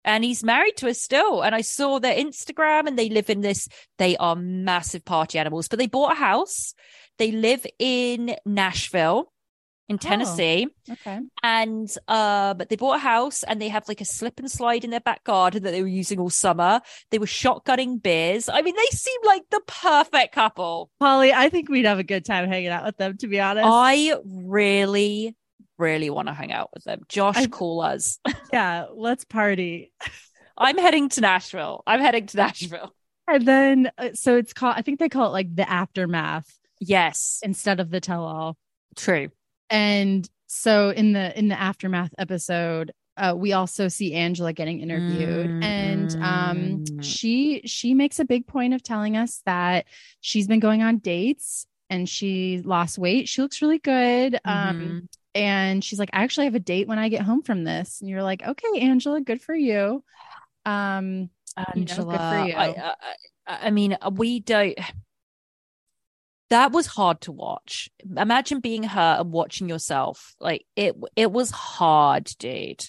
And he's married to her still. And I saw their Instagram, and they live in this. They are massive party animals, but they bought a house. They live in Nashville, in Tennessee. okay. And uh but they bought a house and they have like a slip and slide in their back garden that they were using all summer. They were shotgunning beers i mean they seem like the perfect couple. Polly, I think we'd have a good time hanging out with them, to be honest. i really really want to hang out with them. Josh I- call us <laughs> yeah, let's party. i'm heading to nashville. I'm heading to nashville. And then, uh, so it's called, I think they call it like the aftermath yes. instead of the tell all. true And so in the, in the aftermath episode, uh, we also see Angela getting interviewed and um Mm. she she makes a big point of telling us that she's been going on dates and she lost weight she looks really good um Mhm. and she's like i actually have a date when i get home from this and you're like okay angela good for you um You know, good for Angela, you. I, I I mean, we don't. That was hard to watch. Imagine being her and watching yourself. Like it, it was hard, dude.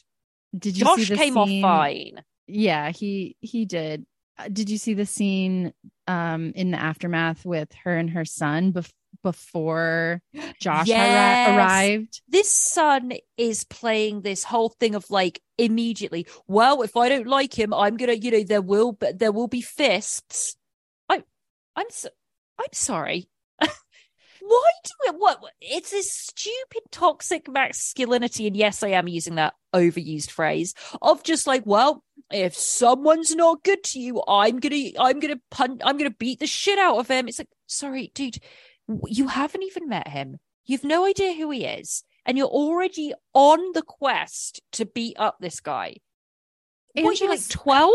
did you Josh see the came scene? off fine. yeah he he did Uh, did you see the scene um in the aftermath with her and her son bef- before josh Yes. arrived This son is playing this whole thing of like immediately. Well, if I don't like him, I'm gonna, you know, there will, but there will be fists. I, I'm, so, I'm sorry. Why do it? What? It's this stupid toxic masculinity, and yes, I am using that overused phrase of just like, well, if someone's not good to you, I'm gonna, I'm gonna punt, I'm gonna beat the shit out of him. It's like, sorry, dude, you haven't even met him. You've no idea who he is, and you're already on the quest to beat up this guy. What you like twelve?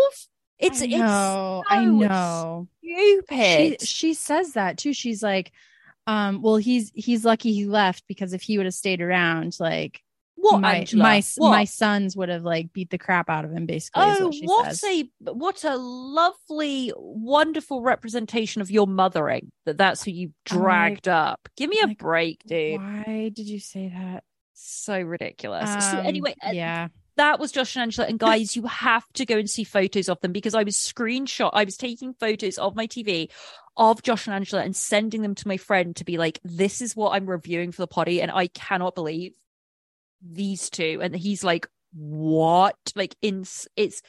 It's I know, I so know. it's She, stupid. she says that too. She's like, um, well, he's he's lucky he left because if he would have stayed around, like what, my Angela? my What? my sons would have like beat the crap out of him. Basically, is Oh, what she what a what a lovely, wonderful representation of your mothering. That that's who you I'm like- dragged up. Give me a like, break, dude. Why did you say that? So ridiculous. so Um, anyway, uh, yeah, that was Josh and Angela. And guys, you have to go and see photos of them because I was screenshot. I was taking photos of my TV of Josh and Angela and sending them to my friend to be like, this is what I'm reviewing for the potty. And I cannot believe these two. And he's like, what? Like, in, it's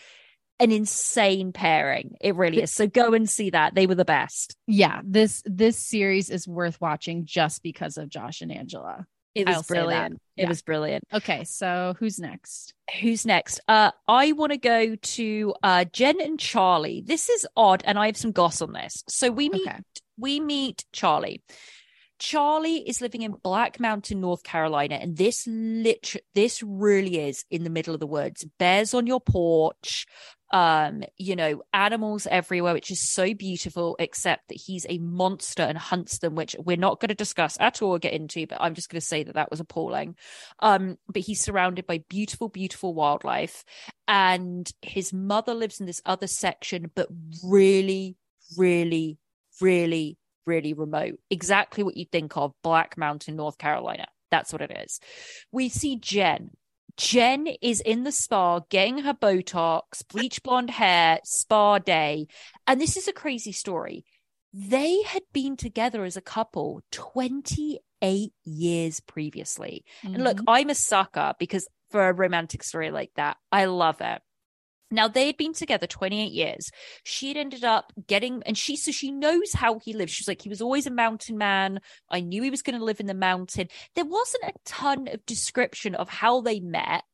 an insane pairing. It really is. So go and see that. They were the best. yeah. This this series is worth watching just because of Josh and Angela. It was I'll brilliant. It Yeah. was brilliant. Okay, so who's next? Who's next? Uh, I want to go to uh, Jen and Charlie. This is odd, and I have some goss on this. So we meet Okay. we meet Charlie. Charlie is living in Black Mountain, North Carolina, and this lit this really is in the middle of the woods. Bears on your porch, um, you know, animals everywhere, which is so beautiful, except that he's a monster and hunts them, which we're not going to discuss at all or get into, but I'm just going to say that that was appalling. Um, but he's surrounded by beautiful, beautiful wildlife, and his mother lives in this other section, but really, really, really, really remote. Exactly what you think of Black Mountain, North Carolina. That's what it is. We see Jen. Jen is in the spa getting her Botox, bleach blonde hair, spa day. And this is a crazy story. They had been together as a couple 28 years previously. And look, Mhm. I'm a sucker because for a romantic story like that, I love it. Now they had been together 28 years. She'd ended up getting, and she so she knows how he lives. She's like, he was always a mountain man. I knew he was going to live in the mountain. There wasn't a ton of description of how they met,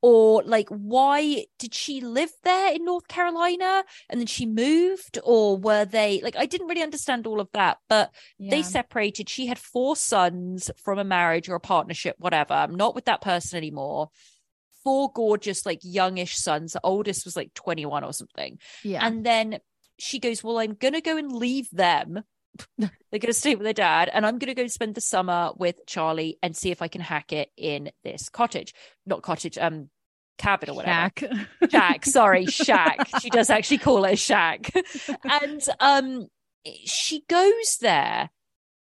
or like why did she live there in North Carolina and then she moved, or were they like I didn't really understand all of that, but they separated. She had four sons from a marriage or a partnership, whatever. I'm not with that person anymore. Four gorgeous, like youngish sons. The oldest was like 21 or something. yeah. And then she goes, Well, I'm going to go and leave them. <laughs> They're going to stay with their dad. And I'm going to go spend the summer with Charlie and see if I can hack it in this cottage. Not cottage, um, cabin or whatever Shack. shack sorry <laughs> shack she does actually call it a shack <laughs> and um she goes there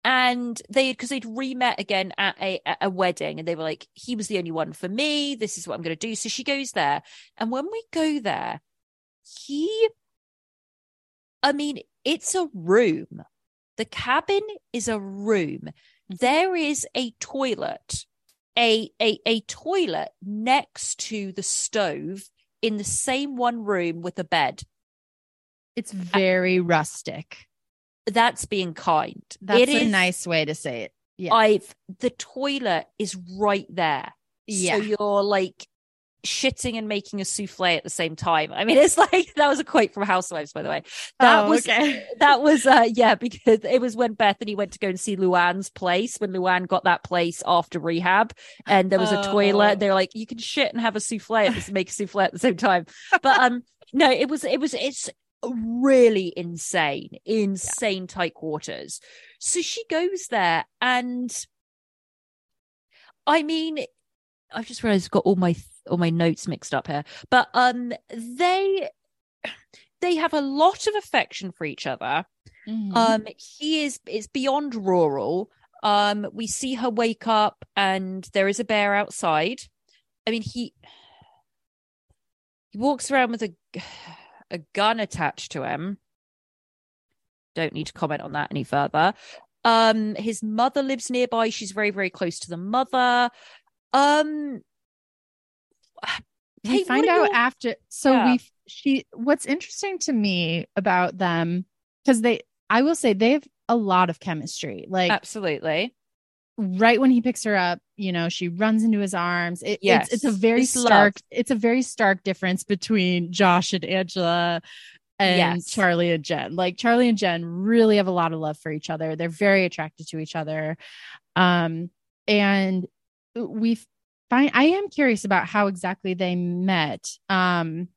and they because they'd re-met again at a, at a wedding and they were like he was the only one for me. This is what i'm going to do. So she goes there. And when we go there he i mean it's a room. The cabin is a room. Mm-hmm. There is a toilet a, a a toilet next to the stove in the same one room with a bed. It's very rustic. That's being kind. That's It a is- nice way to say it. Yeah. I've the toilet is right there. Yeah. So you're like shitting and making a souffle at the same time. I mean, <laughs> it's like that was a quote from Housewives, by the way. That Oh, was okay. <laughs> that was uh yeah, because it was when Bethenny went to go and see Luann's place when Luann got that place after rehab and there was a Oh. toilet. They're like, you can shit and have a souffle at this make a souffle at the same time. But um no, it was it was it's really insane, insane tight quarters. So she goes there and I mean I've just realized I've got all my all my notes mixed up here. But um they they have a lot of affection for each other. Mhm. Um he is it's beyond rural. Um we see her wake up and there is a bear outside. I mean he he walks around with a a gun attached to him. Don't need to comment on that any further. Um his mother lives nearby. She's very very close to the mother. Um we what find out your- after so Yeah. we she what's interesting to me about them because they i will say they have a lot of chemistry like absolutely. Right when he picks her up you know she runs into his arms it, Yes. it's, it's a very It's love. stark it's a very stark difference between josh and angela and Yes. charlie and jen like charlie and jen really have a lot of love for each other they're very attracted to each other um and we find i am curious about how exactly they met um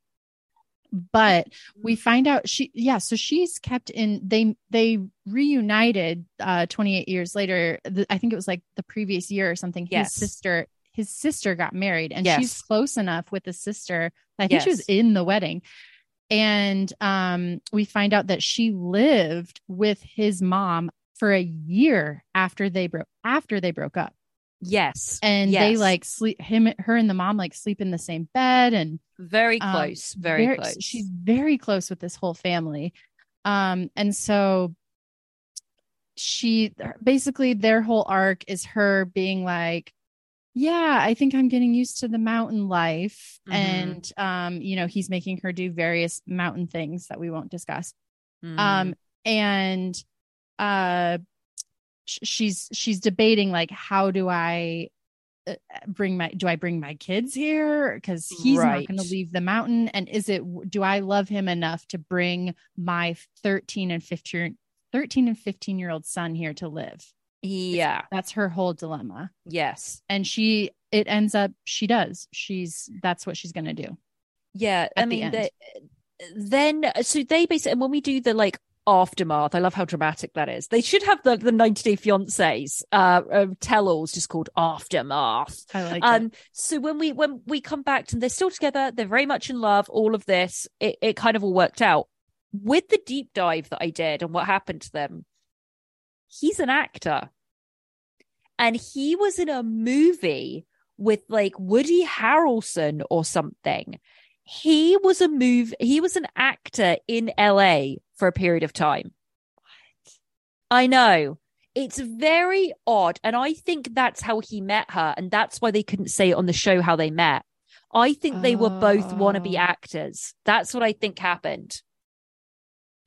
but we find out she yeah so she's kept in they they reunited uh 28 years later the, i think it was like the previous year or something Yes. his sister his sister got married and Yes. she's close enough with the sister i think she was in the wedding and um we find out that she lived with his mom for a year after they broke after they broke up Yes. and they like sleep him her and the mom like sleep in the same bed and very um, close. very, close. She's very close with this whole family. Um, and so she basically their whole arc is her being like, Yeah, I think I'm getting used to the mountain life. Mhm. And um, you know, he's making her do various mountain things that we won't discuss. Mm. Um, and uh she's she's debating like how do I uh, bring my do I bring my kids here because he's Right. not going to leave the mountain and is it do I love him enough to bring my 13 and 15 13 and 15 year old son here to live Yeah. that's her whole dilemma Yes. and she it ends up she does she's that's what she's going to do Yeah. I mean, the, then so they basically and when we do the like aftermath, I love how dramatic that is. They should have the the 90 Day Fiancés uh, uh tell-alls just called aftermath. I like it. Um, so when we when we come back and they're still together, they're very much in love. All of this, it, it kind of all worked out. With the deep dive that I did and what happened to them, he's an actor, and he was in a movie with like Woody Harrelson or something. He was a move. He was an actor in LA for a period of time. I know. It's very odd. And I think that's how he met her. And that's why they couldn't say it on the show how they met. I think they were both wannabe Oh. actors. That's what I think happened.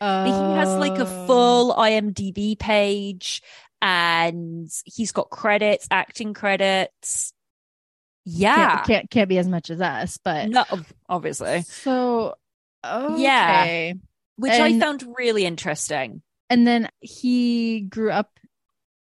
He has like a Oh. full IMDb page and he's got credits, acting credits. Yeah. can't, can't can't be as much as us but No, obviously. so Yeah. Which I found really interesting. and then he grew up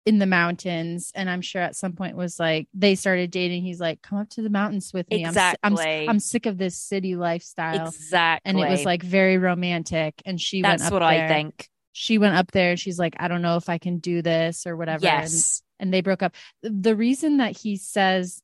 in the mountains and i'm sure at some point was like they started dating he's like come up to the mountains with me I'm I'm, I'm, sick of this city lifestyle Exactly. and it was like very romantic and she that's went up what there. I think. she went up there she's like i don't know if i can do this or whatever and, Yes. and they broke up the reason that he says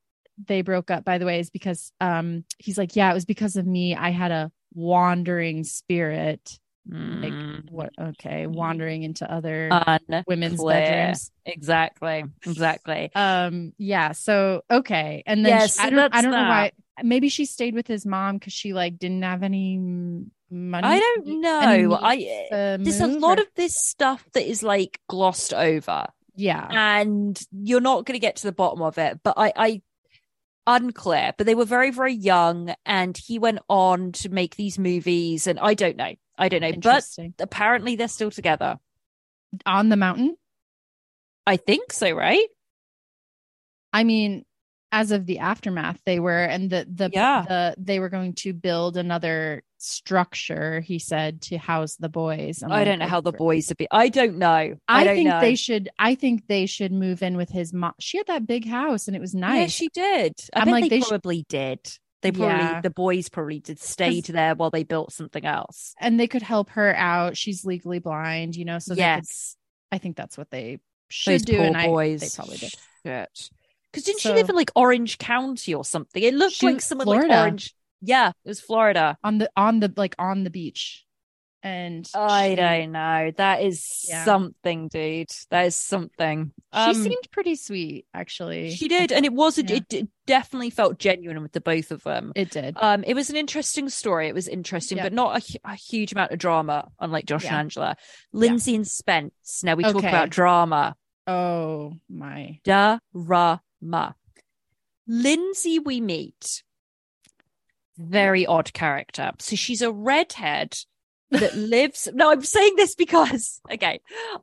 they broke up by the way is because um he's like yeah it was because of me i had a wandering spirit like Mm. what okay wandering into other Unclear. women's bedrooms Exactly. Exactly. um yeah so okay and then Yeah, she- i don't i don't know why maybe she stayed with his mom because she like didn't have any money I don't know. I there's a lot or- of this stuff that is like glossed over. yeah and you're not going to get to the bottom of it but i i unclear but they were very very young and he went on to make these movies and i don't know i don't know but apparently they're still together. On the mountain? I think so right? I mean as of the aftermath they were and the the Yeah. the they were going to build another structure he said to house the boys. I'm i don't know how the boys would be. I don't know. I, I, don't think know. they should I think they should move in with his mom. She had that big house and it was nice. yeah she did. I I'm like, they, they sh- probably did they probably Yeah. the boys probably did stay 'Cause- there while they built something else and they could help her out. She's legally blind, you know, so they could- yes I think that's what they should those do. and I, boys they probably did. Shit. Because didn't So- she live in like Orange County or something? It looked She- like someone like Orange. Yeah, it was Florida. on the on the like on the beach. And I she, don't know. That is Yeah. something, dude. That is something. She Um, seemed pretty sweet, actually. She did, and it was. A, Yeah. it, it definitely felt genuine with the both of them. It did. Um, it was an interesting story. It was interesting, Yeah. but not a, a huge amount of drama, unlike Josh and Angela. Lindsay and Spence. Now we talk about drama. Oh my. Drama. Lindsay, we meet. Very odd character. So she's a redhead that lives. No, I'm saying this because, <laughs> okay,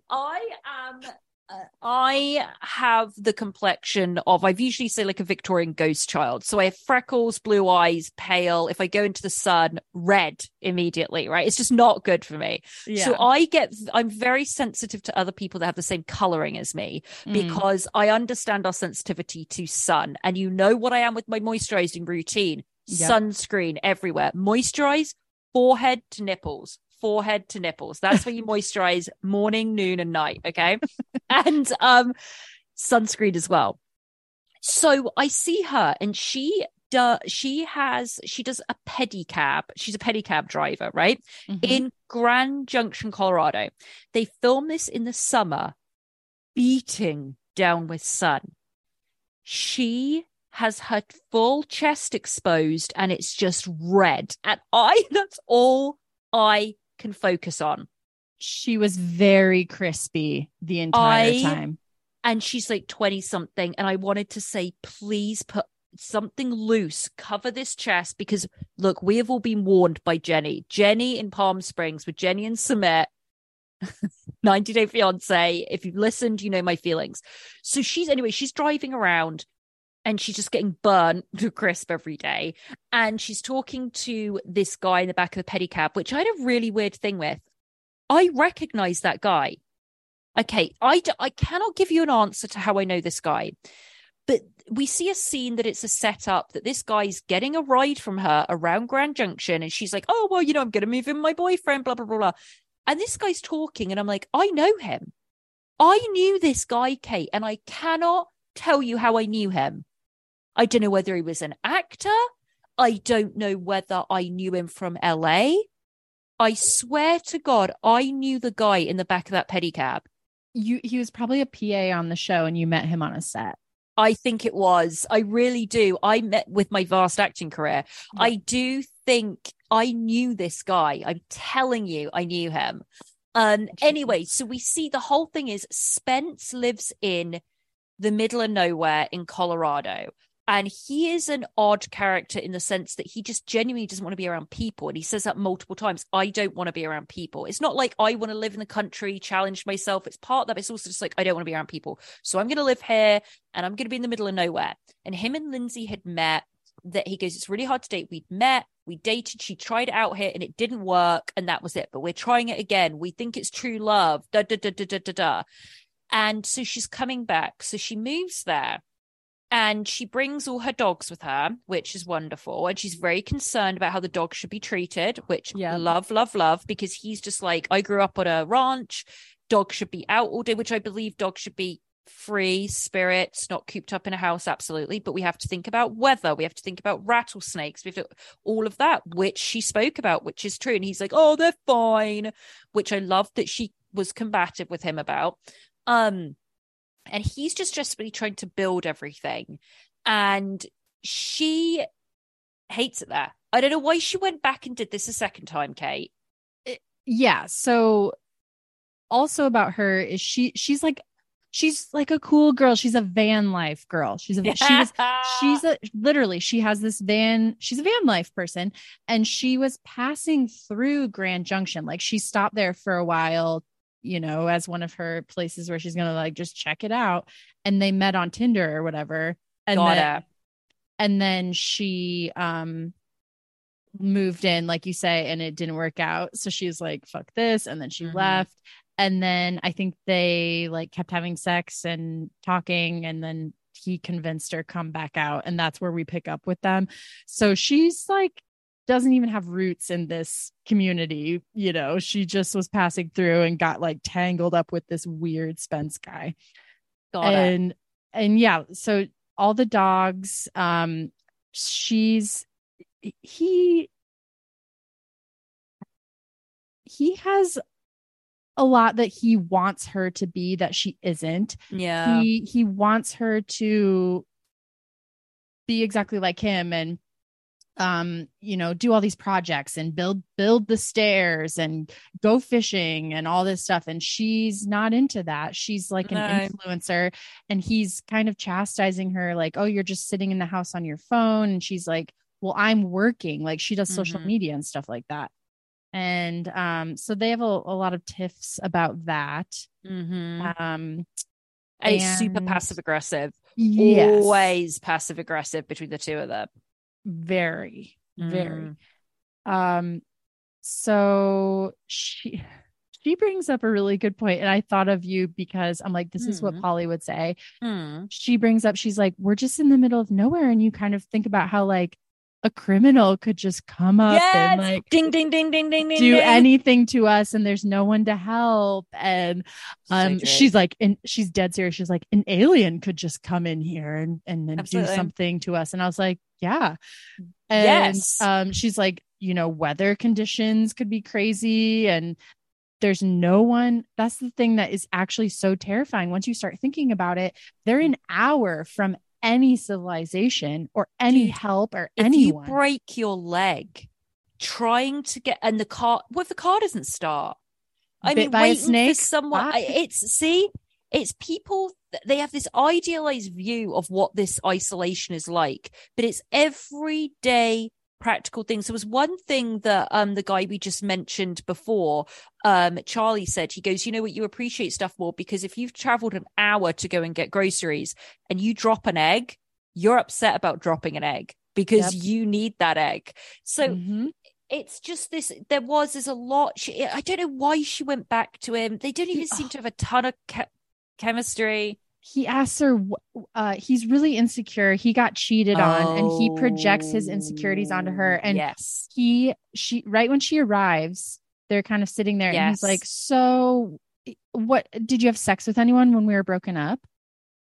I am. uh, I have the complexion of, I've usually say like a Victorian ghost child. So I have freckles, blue eyes, pale. If I go into the sun, red immediately, right? It's just not good for me. Yeah. So I get, I'm very sensitive to other people that have the same coloring as me Mm. because I understand our sensitivity to sun. And you know what I am with my moisturizing routine Yep. sunscreen everywhere. Moisturize forehead to nipples, forehead to nipples. That's where you <laughs> moisturize morning, noon, and night. Okay. <laughs> and um, sunscreen as well. So I see her and she does, she has, she does a pedicab. She's a pedicab driver, right? Mhm. in Grand Junction, Colorado. They film this in the summer, beating down with sun. She has her full chest exposed and it's just red. And I, <laughs> that's all I can focus on. she was very crispy the entire I- time. And she's like 20 something. And I wanted to say, please put something loose, cover this chest because look, we have all been warned by Jenny. Jenny in Palm Springs with Jenny and Sumit. <laughs> 90 Day Fiance. If you've listened, you know my feelings. So she's anyway, she's driving around and she's just getting burnt <laughs> to crisp every day. And she's talking to this guy in the back of the pedicab, which I had a really weird thing with. I recognize that guy. Okay, I, d- I cannot give you an answer to how I know this guy, but we see a scene that it's a setup that this guy's getting a ride from her around Grand Junction, and she's like, "Oh well, you know, I'm going to move in my boyfriend." Blah blah blah blah. And this guy's talking, and I'm like, I know him. I knew this guy, Kate, and I cannot tell you how I knew him. I don't know whether he was an actor. I don't know whether I knew him from LA. I swear to God, I knew the guy in the back of that pedicab. You he was probably a PA on the show and you met him on a set. I think it was. I really do. I met with my vast acting career. Yeah. I do think I knew this guy. I'm telling you, I knew him. Um anyway, so we see the whole thing is Spence lives in the middle of nowhere in Colorado. And he is an odd character in the sense that he just genuinely doesn't want to be around people. And he says that multiple times. I don't want to be around people. It's not like I want to live in the country, challenge myself. It's part of that. But it's also just like, I don't want to be around people. So I'm going to live here and I'm going to be in the middle of nowhere. And him and Lindsay had met that he goes, It's really hard to date. We'd met, we dated, she tried it out here and it didn't work. And that was it. But we're trying it again. We think it's true love. Da da da da da da da. And so she's coming back. So she moves there and she brings all her dogs with her, which is wonderful. And she's very concerned about how the dogs should be treated, which Yeah. love, love, love, because he's just like, I grew up on a ranch. Dogs should be out all day, which I believe dogs should be free spirits, not cooped up in a house, absolutely. But we have to think about weather. We have to think about rattlesnakes. We have to, all of that, which she spoke about, which is true. And he's like, oh, they're fine, which I love that she was combative with him about. Um, and he's just desperately trying to build everything and she hates it there i don't know why she went back and did this a second time kate eh, Yeah. So also about her is she she's like she's like a cool girl. She's a van life girl. She's a she was <laughs> she's a literally she has this van she's a van life person and she was passing through grand junction like she stopped there for a while you know as one of her places where she's gonna like just check it out. And they met on tinder or whatever. And Got then, it. and then she um moved in like you say and it didn't work out. So she was like fuck this and then she Mhm. left. And then i think they like kept having sex and talking and then he convinced her come back out and that's where we pick up with them. So she's like doesn't even have roots in this community you know? She just was passing through and got like tangled up with this weird spence guy. Got it. and and yeah so all the dogs um she's he he has a lot that he wants her to be that she isn't. Yeah. He he wants her to be exactly like him and um you know do all these projects and build build the stairs and go fishing and all this stuff. And she's not into that. She's like an No. influencer and he's kind of chastising her like oh you're just sitting in the house on your phone. And she's like well i'm working. Like she does social Mhm. media and stuff like that. And um so they have a, a lot of tiffs about that. Hmm um and super passive aggressive yes. always passive aggressive between the two of them very very Mm. um so she she brings up a really good point and i thought of you because i'm like this is what Hmm. polly would say Hmm. she brings up she's like we're just in the middle of nowhere and you kind of think about how like a criminal could just come up and like ding ding ding ding ding ding do ding. anything to us and there's no one to help and um true. she's like and she's dead serious she's like an alien could just come in here and and then do something to us and i was like yeah and Yes. um she's like you know weather conditions could be crazy and there's no one that's the thing that is actually so terrifying once you start thinking about it they're an hour from any civilization or any Dude, help or if anyone you break your leg trying to get and the car what if the car doesn't start i Bit mean by a waiting snake? for someone? I- ah. it's see it's people they have this idealized view of what this isolation is like but it's everyday practical things. There was one thing that um the guy we just mentioned before, um, Charlie said, he goes, you know what, you appreciate stuff more because if you've traveled an hour to go and get groceries and you drop an egg, you're upset about dropping an egg because Yep. you need that egg. So Mhm. it's just this there was there's a lot she, i don't know why she went back to him they don't even seem to have a ton of che- chemistry he asks her uh he's really insecure. He got cheated on and he projects his insecurities onto her. And yes. he she right when she arrives they're kind of sitting there and he's like so what did you have sex with anyone when we were broken up?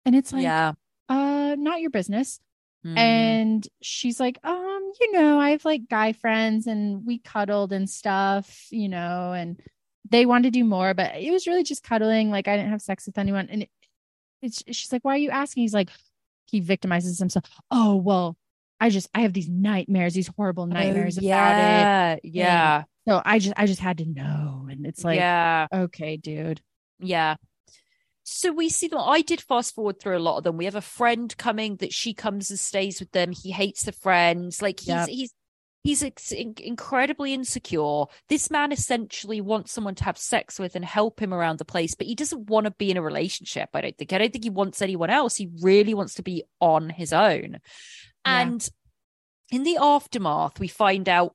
And it's like yeah. Uh not your business. Mm. and she's like um you know i have like guy friends and we cuddled and stuff you know and they wanted to do more but it was really just cuddling. Like i didn't have sex with anyone. And it's she's like why are you asking? He's like he victimizes himself. Oh well i just i have these nightmares these horrible oh, nightmares oh, about it. yeah yeah. so i just i just had to know. And it's like yeah. Okay dude. Yeah. So we see them i did fast forward through a lot of them. We have a friend coming that she comes and stays with them. He hates the friends. Like he's Yep. he's he's ex- incredibly insecure. This man essentially wants someone to have sex with and help him around the place but he doesn't want to be in a relationship i don't think. I don't think he wants anyone else. He really wants to be on his own. Yeah. and in the aftermath we find out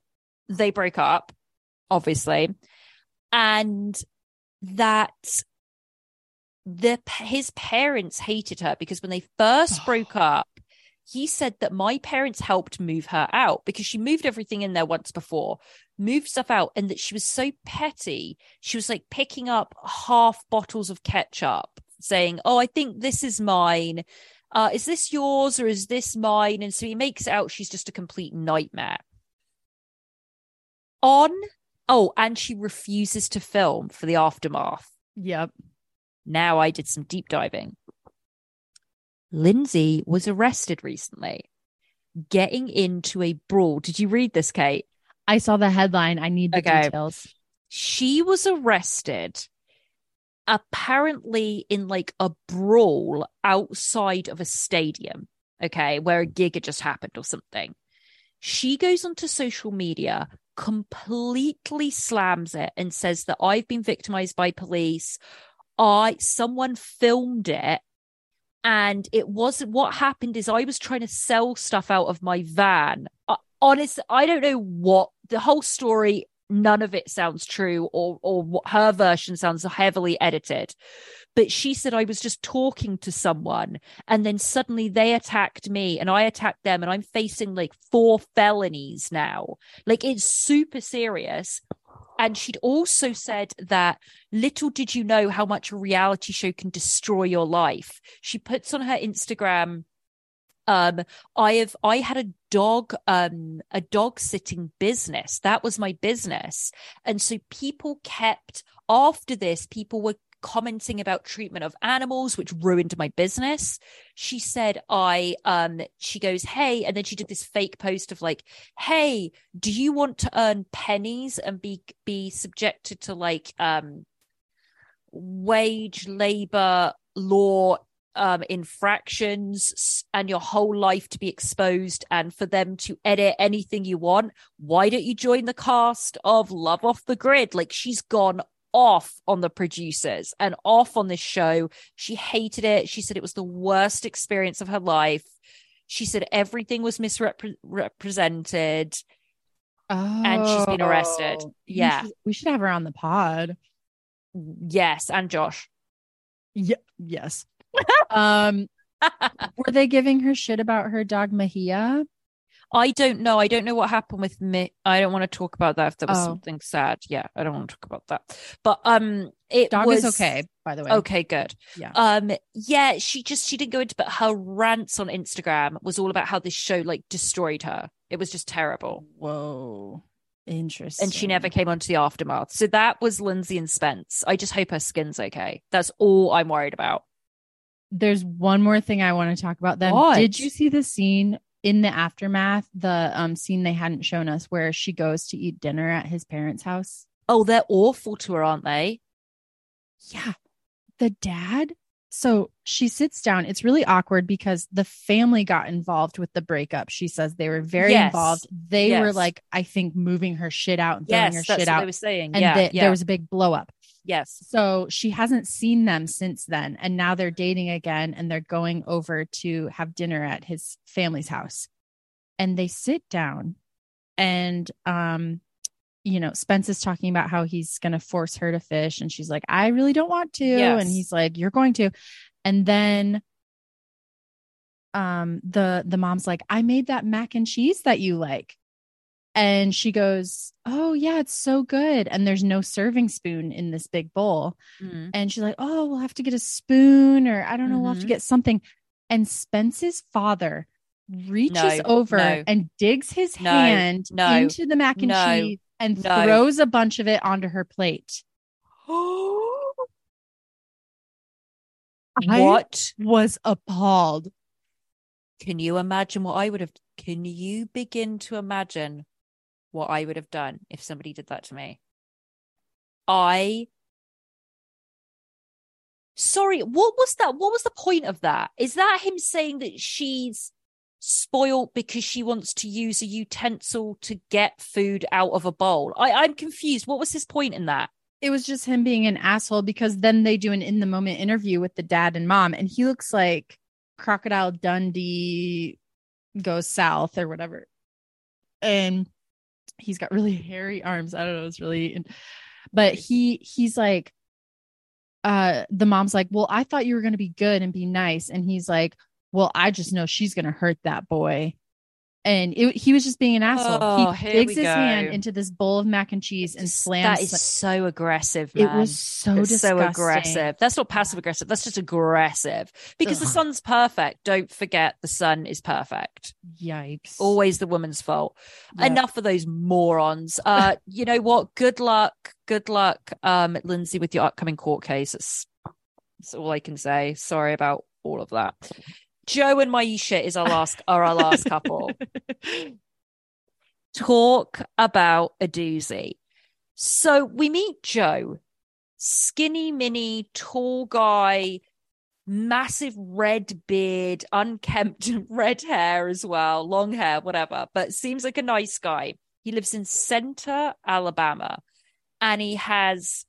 they broke up obviously and that the his parents hated her because when they first <sighs> broke up he said that my parents helped move her out because she moved everything in there once before moved stuff out and that she was so petty she was like picking up half bottles of ketchup saying oh i think this is mine. Uh is this yours or is this mine? And so he makes it out she's just a complete nightmare. On oh and she refuses to film for the aftermath. Yep. Now I did some deep diving. Lindsay was arrested recently, getting into a brawl. Did you read this, Kate? i saw the headline i need the Okay. details She was arrested apparently in like a brawl outside of a stadium, okay, where a gig had just happened or something. She goes onto social media, completely slams it, and says that I've been victimized by police. I someone filmed it and it wasn't what happened is I was trying to sell stuff out of my van. Uh, honest, I don't know what the whole story. None of it sounds true, or or what her version sounds heavily edited. But she said I was just talking to someone, and then suddenly they attacked me, and I attacked them, and I'm facing like four felonies now. Like it's super serious. And she'd also said that little did you know how much a reality show can destroy your life. She puts on her Instagram, um, I have I had a dog, um, a dog sitting business. That was my business. And so people kept after this, people were commenting about treatment of animals, which ruined my business. She said, I, um, she goes, Hey, and then she did this fake post of like, Hey, do you want to earn pennies and be, be subjected to like, um, wage labor law um infractions and your whole life to be exposed and for them to edit anything you want why don't you join the cast of love off the grid like she's gone off on the producers and off on this show she hated it she said it was the worst experience of her life she said everything was misrepresented And she's been arrested. Oh, we Yeah. should- we should have her on the pod. yes and josh Yeah, yes. <laughs> um, were they giving her shit about her dog Mahia? I don't know. I don't know what happened with me. I don't want to talk about that if there was Oh. something sad. Yeah, I don't want to talk about that. But um it Dog was is okay, by the way. Okay, good. Yeah. Um yeah, she just she didn't go into but her rants on Instagram was all about how this show like destroyed her. It was just terrible. Whoa. Interesting. And she never came onto the aftermath. So that was Lindsay and Spence. I just hope her skin's okay. That's all I'm worried about. There's one more thing I want to talk about then. What? Did you see the scene in the aftermath, the um scene they hadn't shown us where she goes to eat dinner at his parents' house? Oh, they're awful to her, aren't they? Yeah. The dad so she sits down. It's really awkward because the family got involved with the breakup. She says they were very Yes. involved. They were like, I think, moving her shit out and throwing Yes, her shit out. I was saying. and yeah, yeah. there was a big blow up. Yes. So she hasn't seen them since then. And now they're dating again and they're going over to have dinner at his family's house. And they sit down and um you know, Spence is talking about how he's going to force her to fish and she's like, "I really don't want to." Yes. And he's like, "You're going to." And then um the the mom's like, "I made that mac and cheese that you like." And she goes, "Oh yeah, it's so good." And there's no serving spoon in this big bowl. Mm. And she's like, "Oh, we'll have to get a spoon or I don't know, we'll have to Mhm. get something." And Spence's father reaches No, over no. and digs his No, hand into the mac and cheese and throws a bunch of it onto her plate. <gasps> I what? was appalled. Can you imagine what I would have? Can you begin to imagine what I would have done if somebody did that to me? I. Sorry, what was that? What was the point of that? Is that him saying that she's spoiled because she wants to use a utensil to get food out of a bowl? I, I'm confused. What was his point in that? It was just him being an asshole because then they do an in the moment interview with the dad and mom, and he looks like Crocodile Dundee goes south or whatever. And he's got really <laughs> hairy arms. I don't know. It's really, but he he's like, uh, the mom's like, well, I thought you were going to be good and be nice, and he's like, well, I just know she's going to hurt that boy. And it, he was just being an asshole. Oh, he digs his hand into this bowl of mac and cheese and slams. That is so aggressive. it was so It's disgusting. so aggressive. That's not passive aggressive. That's just aggressive. Because the Ugh. son's perfect. Don't forget the son is perfect. Yikes! Always the woman's fault. Yeah. Enough of those morons. Uh, <laughs> you know what? Good luck. Good luck, um, Lindsay, with your upcoming court case. That's, that's all I can say. Sorry about all of that. Joe and Maisha is our last are our last couple. <laughs> Talk about a doozy. So we meet Joe, skinny mini, tall guy, massive red beard, unkempt <laughs> red hair as well, long hair, whatever, but seems like a nice guy. He lives in Centre, Alabama, and he has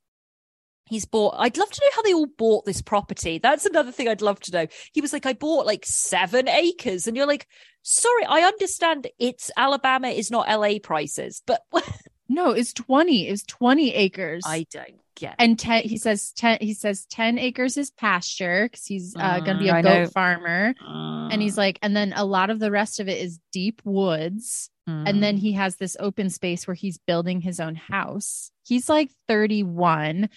he's bought I'd love to know how they all bought this property. That's another thing I'd love to know. He was like I bought like 7 acres and you're like sorry, I understand it's Alabama is not LA prices, but <laughs> No, it's 20. It was 20 acres. I don't get and 10 he says 10 he says 10 acres is pasture cuz he's uh, going to be Mm, a I goat know. farmer and he's like and then a lot of the rest of it is deep woods and then he has this open space where he's building his own house. He's like 31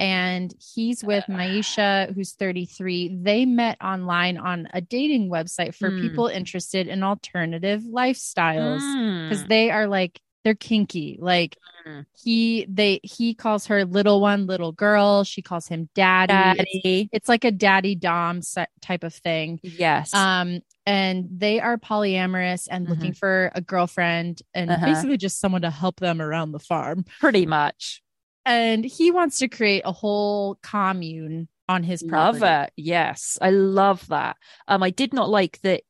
and he's with Maisha who's 33. They met online on a dating website for Hmm. people interested in alternative lifestyles Mm. because they are like they're kinky like Mm. he they he calls her little one little girl she calls him daddy, It's, Daddy. it's like a daddy dom type of thing Yes. um and they are polyamorous and looking for a girlfriend and Uh-huh. basically just someone to help them around the farm Pretty much. And he wants to create a whole commune on his property Love it. Yes. I love that. Um, I did not like that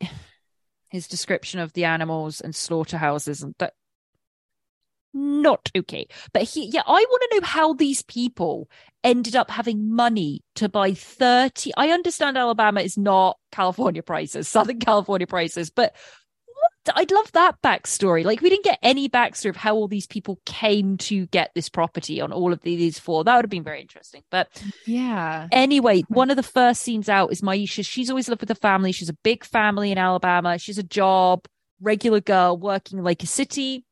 <sighs> his description of the animals and slaughterhouses and that not okay. But he yeah, I want to know how these people ended up having money to buy 30. I understand Alabama is not California prices, Southern California prices, but? I'd love that backstory. Like we didn't get any backstory of how all these people came to get this property on all of these four. That would have been very interesting. But yeah Anyway, one of the first scenes out is Maisha. She's always lived with a family. She's a big family in Alabama. She's a job, regular girl working in like a city,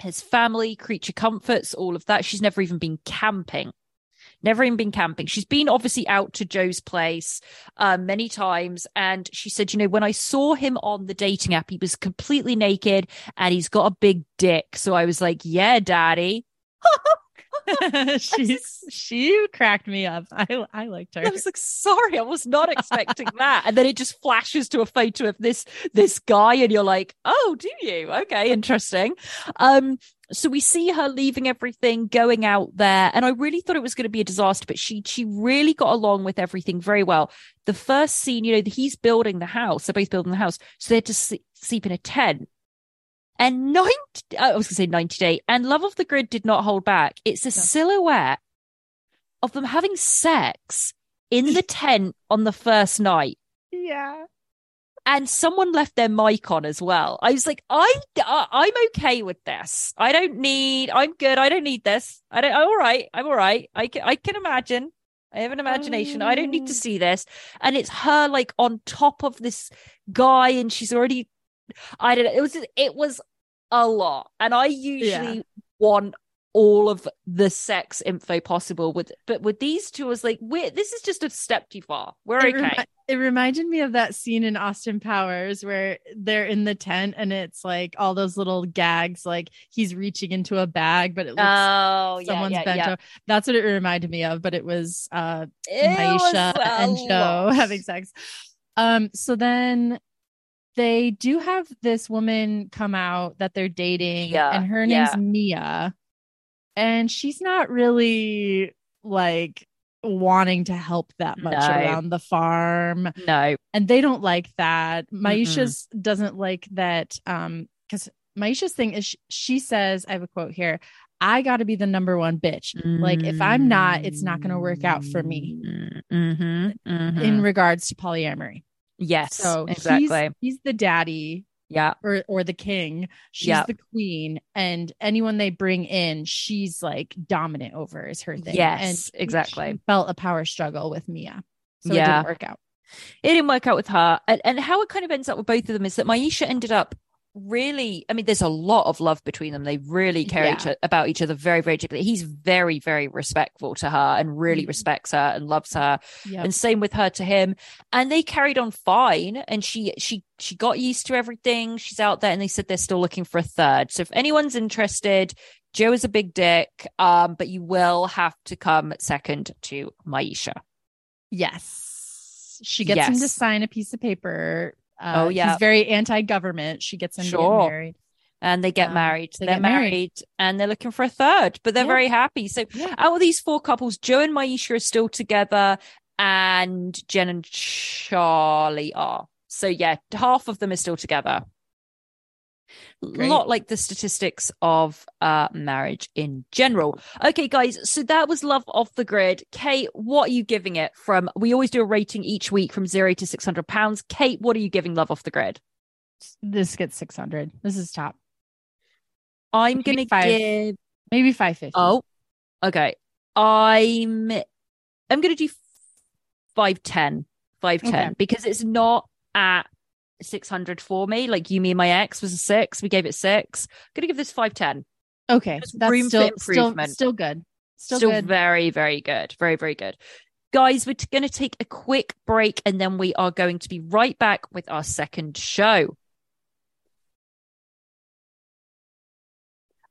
has family, creature comforts, all of that. She's never even been camping. Never even been camping. She's been obviously out to Joe's place uh, many times. And she said, you know, when I saw him on the dating app, he was completely naked and he's got a big dick. So I was like, yeah, daddy. <laughs> <laughs> she's she cracked me up i i liked her I was like, sorry, I was not expecting that. And then it just flashes to a photo of this this guy, and you're like, oh, do you? Okay, interesting. Um, so we see her leaving everything, going out there, and I really thought it was going to be a disaster, but she she really got along with everything very well. The first scene, you know, he's building the house. They're both building the house, so they had to sleep in a tent. And 90, I was going to say 90 Day, and Love Off the Grid did not hold back. It's a silhouette of them having sex in the <laughs> tent on the first night. Yeah and someone left their mic on as well. I was like, I, uh, I'm okay with this. I don't need. I'm good. I don't need this. I don't. I'm all right. I'm all right. I can. I can imagine. I have an imagination. I don't need to oh. see this. And it's her like on top of this guy, and she's already. I don't know. It was. It was a lot, and I usually yeah. want all of the sex info possible with but with these two I was like we're this is just a step too far we're it okay remi- it reminded me of that scene in austin powers where they're in the tent and it's like all those little gags like he's reaching into a bag but it looks oh someone's yeah, yeah, bent yeah. over that's what it reminded me of but it was uh it Maisha was and joe having sex. Um so then they do have this woman come out that they're dating yeah, and her name's mia. And she's not really like wanting to help that much no. around the farm. No. And they don't like that. Maisha's mm-hmm. doesn't like that um cuz Maisha's thing is she, she, says I have a quote here, I got to be the number one bitch. Mm-hmm. Like if I'm not, it's not going to work out for me. Mm-hmm. mm-hmm. In regards to polyamory. Yes. So exactly. He's, he's the daddy yeah or or the king. She's the queen and anyone they bring in she's like dominant over is her thing. Yes and exactly. felt a power struggle with mia. So yeah. it didn't work out. It didn't work out with her. And, and how it kind of ends up with both of them is that maisha ended up really i mean there's a lot of love between them they really care yeah. each, about each other very very deeply he's very very respectful to her and really mm-hmm. respects her and loves her yep. and same with her to him and they carried on fine and she she she got used to everything she's out there and they said they're still looking for a third so if anyone's interested joe is a big dick um but you will have to come second to maisha yes she gets yes. him to sign a piece of paper uh, oh yeah, he's very anti-government. She gets him sure. married, and they get um, married. They are married. married. and they're looking for a third, but they're yeah. very happy. So yeah. out of these four couples, Joe and Maisha are still together, and Jen and Charlie are. So yeah, half of them are still together. Great. A lot like the statistics of uh, marriage in general. Okay, guys, so that was Love Off the Grid. Kate, what are you giving it from? We always do a rating each week from zero to 600 pounds. Kate, what are you giving Love Off the Grid? This gets 600. This is top. I'm going to give maybe 550. Oh, okay. I'm I'm going to do 510. 510 okay. because it's not at 600 for me. Like you, me, and my ex was a six. We gave it six. I'm gonna give this 510. Okay. There's that's room still, for improvement. Still, still good. Still, still good. very, very good. Very, very good. Guys, we're going to take a quick break and then we are going to be right back with our second show.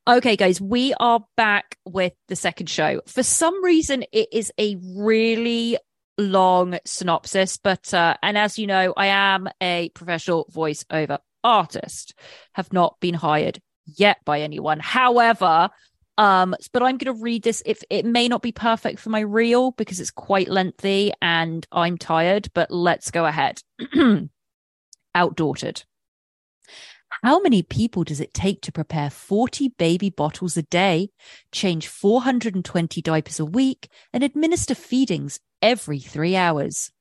Okay, guys, we are back with the second show. For some reason, it is a really long synopsis, but uh, and as you know, I am a professional voiceover artist. Have not been hired yet by anyone. However, um, but I'm going to read this. If it may not be perfect for my reel because it's quite lengthy and I'm tired, but let's go ahead. <clears throat> Outdaughtered. How many people does it take to prepare 40 baby bottles a day, change 420 diapers a week, and administer feedings every three hours.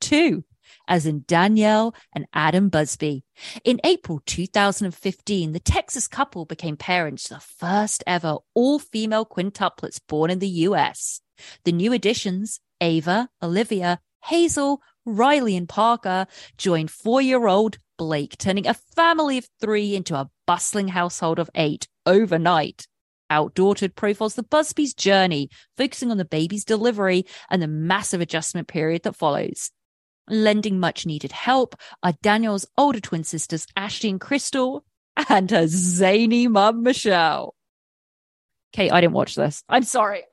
Two, as in Danielle and Adam Busby. In April 2015, the Texas couple became parents to the first ever all female quintuplets born in the US. The new additions, Ava, Olivia, Hazel, Riley, and Parker, join four year old Blake, turning a family of three into a bustling household of eight overnight. Outdaughtered profiles the Busby's journey, focusing on the baby's delivery and the massive adjustment period that follows. Lending much needed help are Danielle's older twin sisters, Ashley and Crystal, and her zany mum, Michelle. Kate, I didn't watch this. I'm sorry. <laughs>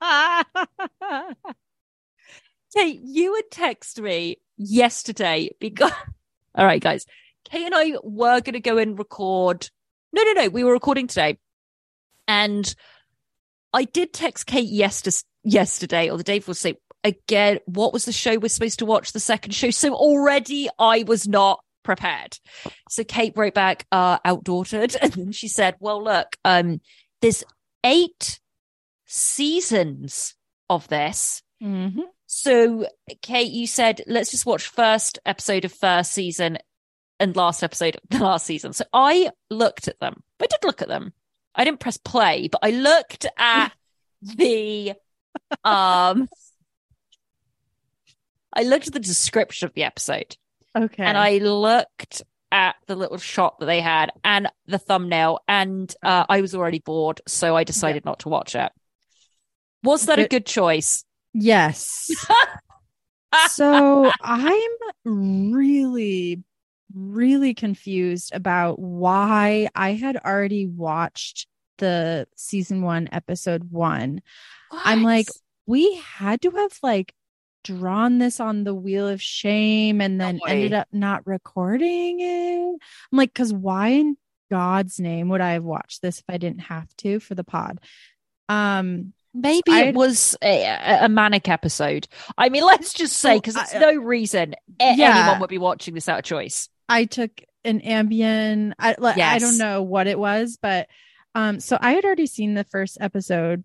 <laughs> Kate, you would text me yesterday because, <laughs> all right, guys, Kate and I were going to go and record No, no, no. We were recording today. And I did text Kate yesterday, yesterday or the day before say, again, what was the show we're supposed to watch? The second show. So already I was not prepared. So Kate wrote back, uh, outdaughtered. And then she said, well, look, um, there's eight seasons of this. Mm-hmm. So, Kate, you said let's just watch first episode of first season and last episode of the <laughs> last season. So I looked at them. I did look at them. I didn't press play, but I looked at <laughs> the um I looked at the description of the episode Okay. and I looked at the little shot that they had and the thumbnail and uh, I was already bored, so I decided not to watch it. Was that a good choice? Yes. <laughs> so I'm really, really confused about why I had already watched the season one, episode one. I'm like, we had to have like drawn this on the wheel of shame and then ended up not recording it. I'm like, because why in God's name would I have watched this if I didn't have to for the pod? Um, Maybe I- it was a, a manic episode. I mean, let's just say because it's no reason Yeah. anyone would be watching this out of choice. I took an Ambien. I like I don't know what it was, but um so I had already seen the first episode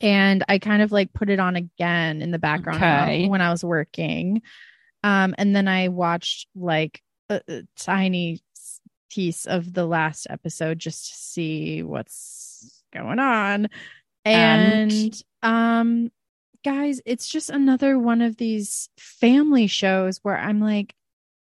and I kind of like put it on again in the background Okay. when I was working. Um and then I watched like a, a tiny piece of the last episode just to see what's going on. And? and um guys, it's just another one of these family shows where I'm like,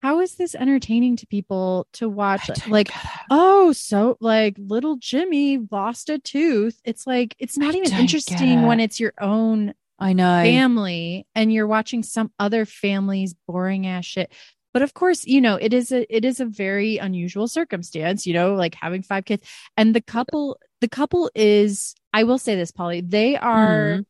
how is this entertaining to people to watch? Like, oh, so like little Jimmy lost a tooth. It's like, it's not I even interesting get when it's your own I know. family and you're watching some other family's boring ass shit. But of course, you know, it is a it is a very unusual circumstance, you know, like having five kids. And the couple the couple is I will say this, Polly, they are Hmm.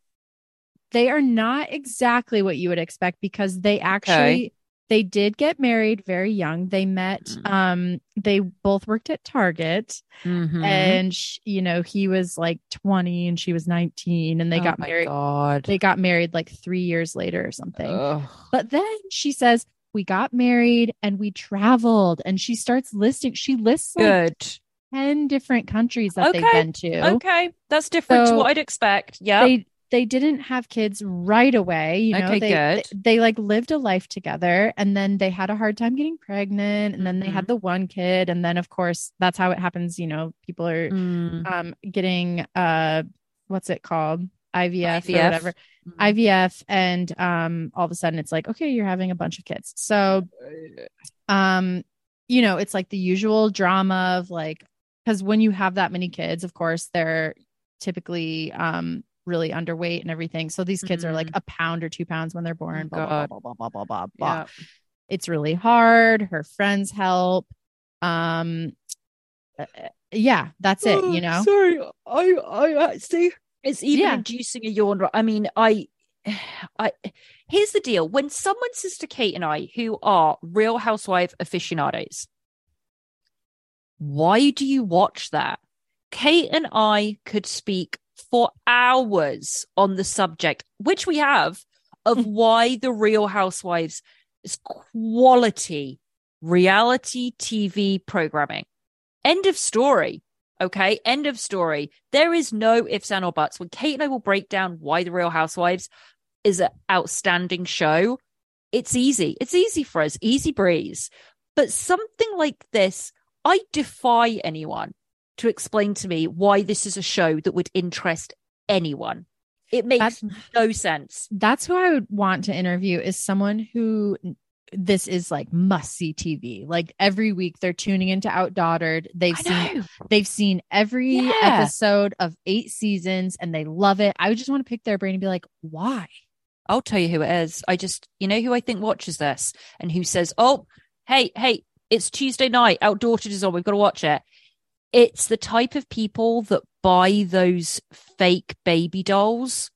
they are not exactly what you would expect because they actually they did get married very young. They met Mm. um they both worked at Target Mhm. and sh- you know, he was like 20 and she was 19 and they Oh got my married God. they got married like three years later or something. Ugh. But then she says, We got married and we traveled. And she starts listing, she lists like Good. 10 different countries that they've been to. Okay, that's different to what I'd expect. Yeah. They they didn't have kids right away. You know, Okay, they, good. they they like lived a life together and then they had a hard time getting pregnant. And then they Mm-hmm. had the one kid. And then of course that's how it happens. You know, people are Mm. um getting uh what's it called? IVF, or IVF. Whatever. IVF and um all of a sudden it's like okay you're having a bunch of kids. So um you know it's like the usual drama of like cuz when you have that many kids of course they're typically um really underweight and everything. So these kids are like a pound or 2 pounds when they're born blah blah God. blah blah blah blah blah blah. Yeah. It's really hard. Her friends help. Um uh, yeah, that's it, you know. Oh, Sorry, I I see. It's even Yeah. inducing a yawn. I mean, I, <sighs> I. Here's the deal: when someone says to Kate and I, who are Real Housewife aficionados, why do you watch that? Kate and I could speak for hours on the subject, which we have, of <laughs> why the Real Housewives is quality reality TV programming. End of story. Okay. End of story. There is no ifs and or buts. When Kate and I will break down why The Real Housewives is an outstanding show, it's easy. It's easy for us, easy breeze. But something like this, I defy anyone to explain to me why this is a show that would interest anyone. It makes no sense. that's who I would want to interview is someone who this is like must see TV. Like every week they're tuning into Outdaughtered. They've seen they've seen every Yeah. episode of eight seasons and they love it. I would just want to pick their brain and be like, why? I'll tell you who it is. I just, you know, who I think watches this and who says, "Oh, hey, hey, it's Tuesday night. Outdaughtered is on. We've got to watch it." It's the type of people that buy those fake baby dolls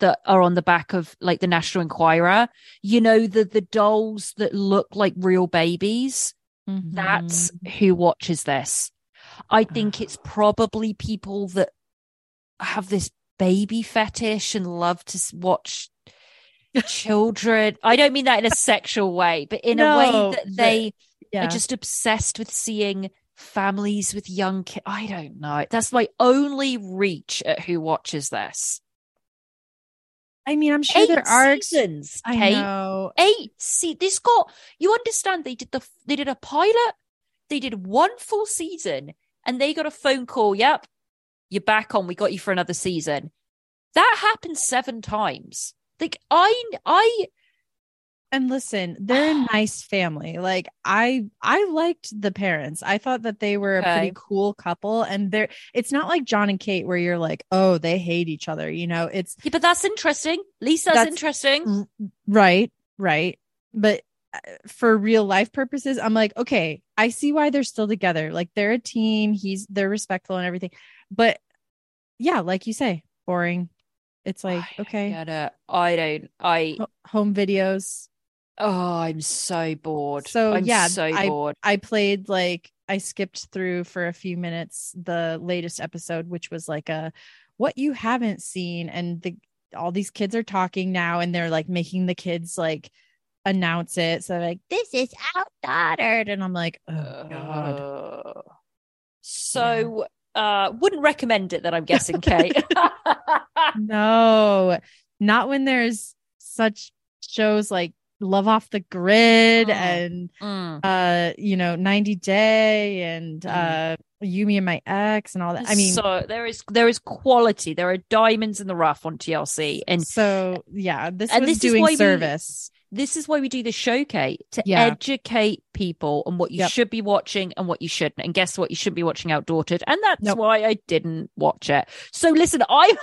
that are on the back of like the National Enquirer. You know, the the dolls that look like real babies. That's Mm-hmm. who watches this. I think it's probably people that have this baby fetish and love to watch <laughs> children. I don't mean that in a sexual way, but in a way that the- they Yeah. are just obsessed with seeing families with young kids. I don't know. That's my only reach at who watches this. I mean, I'm sure Eight there are. seasons, I Kate. know. Eight. See, this got you understand. They did the they did a pilot. They did one full season, and they got a phone call. Yep, you're back on. We got you for another season. That happened seven times. Like I, I And listen, they're a <sighs> nice family. Like I I liked the parents. I thought that they were a pretty cool couple and they're it's not like John and Kate where you're like, "Oh, they hate each other." You know, it's yeah, but that's interesting. lisa's that's, interesting. right, right. But uh, for real life purposes, I'm like, "Okay, I see why they're still together. Like they're a team. He's they're respectful and everything." But yeah, like you say, boring. It's like, I okay. I don't. I. home videos. Oh, I'm so bored. So, I'm yeah, so I- bored. I played like I skipped through for a few minutes the latest episode, which was like a what you haven't seen, and the all these kids are talking now, and they're like making the kids like announce it. So like this is Outdaughtered, and I'm like, oh god, Uh, so, uh, wouldn't recommend it. That I'm guessing, Kate. <laughs> no, not when there's such shows like Love Off the Grid Oh. and Mm. uh you know 90 Day and Mm. uh You Me and My Ex and all that. I mean, so there is there is quality. There are diamonds in the rough on TLC, and so yeah, this and was this is doing why we- this is why we do the showcase to Yeah. educate people on what you Yep. should be watching and what you shouldn't. And guess what? You shouldn't be watching Outdaughtered, and that's Nope. why I didn't watch it. So listen, I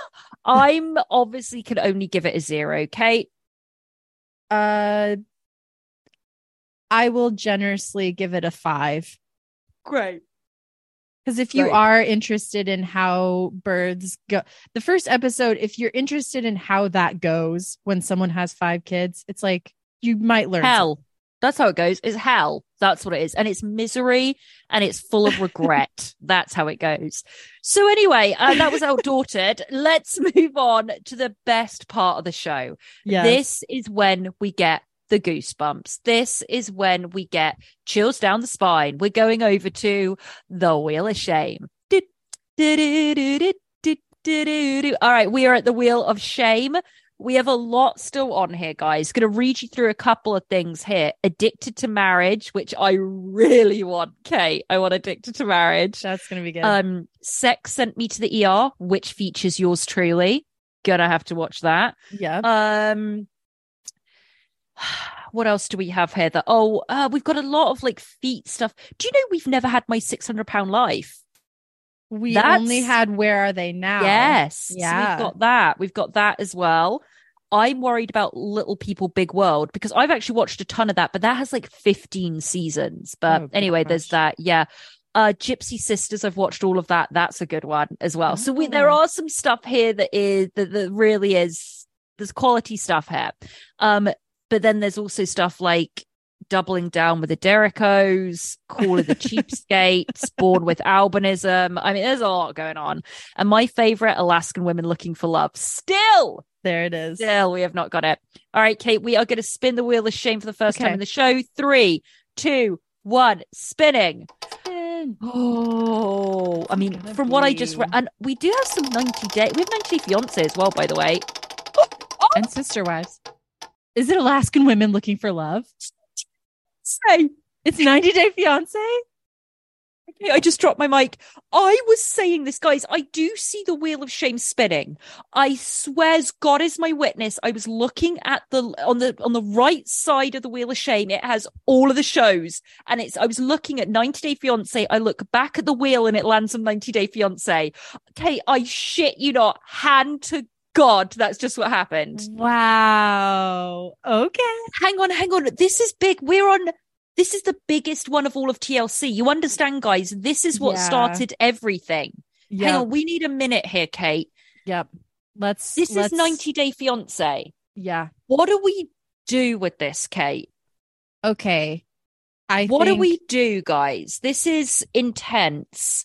I'm obviously can only give it a zero, Kate. Uh I will generously give it a 5 Great. because if you are interested in how birds go the first episode if you're interested in how that goes when someone has 5 kids, it's like you might learn Hell. That's how it goes. It's hell. That's what it is. And it's misery and it's full of regret. <laughs> That's how it goes. So, anyway, uh, that was outdated. <laughs> Let's move on to the best part of the show. Yes. This is when we get the goosebumps. This is when we get chills down the spine. We're going over to the Wheel of Shame. All right, we are at the Wheel of Shame. We have a lot still on here, guys. Going to read you through a couple of things here. Addicted to marriage, which I really want, Kate. I want addicted to marriage. That's going to be good. Um, Sex sent me to the ER, which features yours truly. Gonna have to watch that. yeah. Um, <sighs> what else do we have here? That oh, uh, we've got a lot of like feet stuff. Do you know we've never had my six hundred pound life? We that's- only had Where Are They Now? Yes, so Yeah. we've got that. We've got that as well. I'm worried about Little People Big World because I've actually watched a ton of that, but that has like 15 seasons. But Oh, anyway, there's that. Yeah. Uh Gypsy Sisters, I've watched all of that. That's a good one as well. So we there Oh. are some stuff here that is that, that really is there's quality stuff here. Um, but then there's also stuff like doubling down with the Derricos, Call of the <laughs> Cheapskates, Born with Albinism. I mean, there's a lot going on. And my favorite, Alaskan Women Looking for Love. Still, There it is. still, we have not got it. All right, Kate, we are going to spin the wheel of shame for the first time in the show. Three, two, one, spinning. Spin. Oh, I mean, from what I just read, and we do have some 90 day, we have 90 Day Fiance as well, by the way. <gasps> And Sister Wives. Is it Alaskan Women Looking for Love? Say, It's 90 Day Fiance? Okay, I just dropped my mic. I was saying this, guys. I do see the wheel of shame spinning. I swears God is my witness. I was looking at the on the on the right side of the wheel of shame. It has all of the shows, and it's. I was looking at 90 Day Fiance. I look back at the wheel, and it lands on 90 Day Fiance. Okay, I shit you not. Hand to God, that's just what happened. Wow. Okay. hang on, hang on. This is big. We're on. This is the biggest one of all of TLC. You understand, guys? This is what Yeah. started everything. Hang on, we need a minute here, Kate. Yep. Let's. This let's, is 90 Day Fiance. Yeah. What do we do with this, Kate? Okay. I What do we do, guys? This is intense.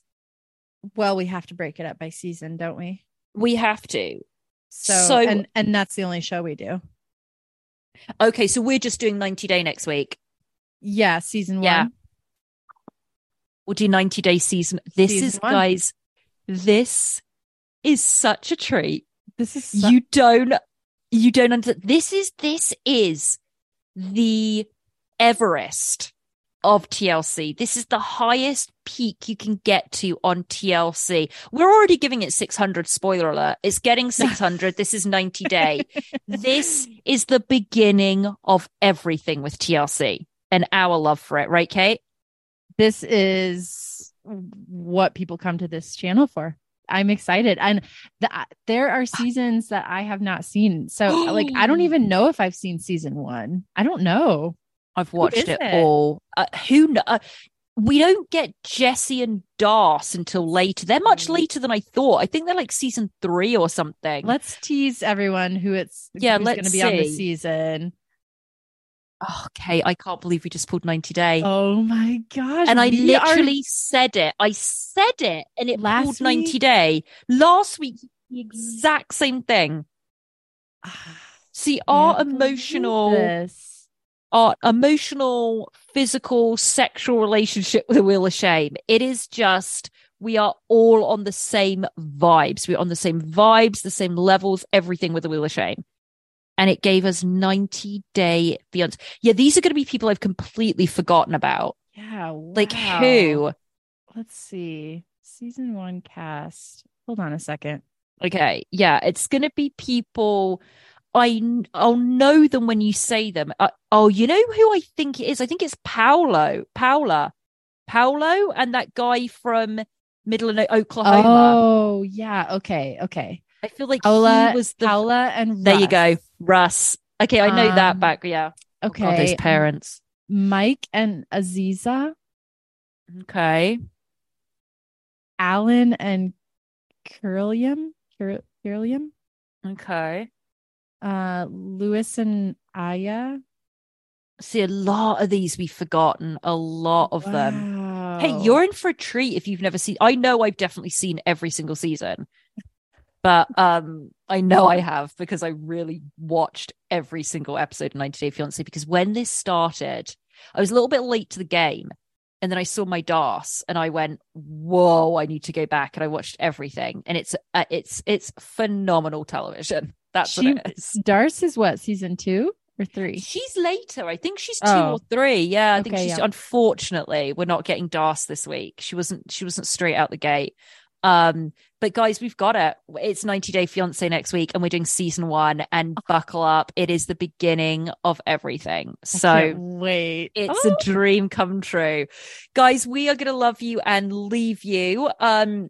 Well, we have to break it up by season, don't we? We have to. So, So- and and that's the only show we do. Okay, so we're just doing 90 Day next week. Yeah, season Yeah. one. We'll do 90 Day season. This Season is, one. guys, this is such a treat. This is so- you don't you don't understand this is this is the everest of tlc this is the highest peak you can get to on tlc we're already giving it 600 spoiler alert it's getting <laughs> 600 this is 90 day this is the beginning of everything with tlc and our love for it right kate this is what people come to this channel for. I'm excited. And the, uh, there are <gasps> seasons that I have not seen. So like I don't <gasps> even know if I've seen season 1. I don't know. I've watched it, it? all uh, who kn- uh, we don't get Jesse and Darce until later. They're much Mm. later than I thought. I think they're like season three or something. Let's tease everyone who it's Yeah, who's going let's to be on the season. oh, okay, I can't believe we just pulled 90 Day. Oh my gosh. and I we are- literally said it. I said it and it Last pulled 90 week? Day. Last week, the exact same thing. See, our emotional. Our emotional, physical, sexual relationship with the Wheel of Shame, it is just, we are all on the same vibes. We're on the same vibes, the same levels, everything with the Wheel of Shame. And it gave us 90 day fiance. Yeah, these are going to be people I've completely forgotten about. Yeah. Like who? Let's see. Season 1 cast. Hold on a second. Okay, yeah, it's going to be people. I I'll know them when you say them. Uh, oh, you know who I think it is? I think it's Paolo, Paula, Paolo, and that guy from Middle of Oklahoma. Oh, yeah. Okay. Okay. I feel like Paula, he was the. Paula and there you go, Russ. Okay, I know that Um, back. Yeah. Oh, Okay. God, those parents. Mike and Aziza, Okay. Alan and Kirlyam, Cur- Kirlyam, Okay. Uh, Louis and Aya. See, a lot of these we've forgotten. A lot of them. Hey, you're in for a treat if you've never seen. I know I've definitely seen every single season, but um, I know I have because I really watched every single episode of 90 Day Fiance. Because when this started, I was a little bit late to the game, and then I saw my DOS, and I went, "Whoa, I need to go back." And I watched everything, and it's uh, it's it's phenomenal television. That's She- what it is. Darce is what season two or three? She's later. I think she's two Oh. or three. Yeah, I think she's. yeah. Unfortunately, we're not getting Das this week. She wasn't. She wasn't straight out the gate. Um, but guys, we've got it. It's 90 Day Fiance next week, and we're doing season one. And Oh. buckle up. It is the beginning of everything. So wait. it's Oh, a dream come true. Guys, we are going to love you and leave you. Um,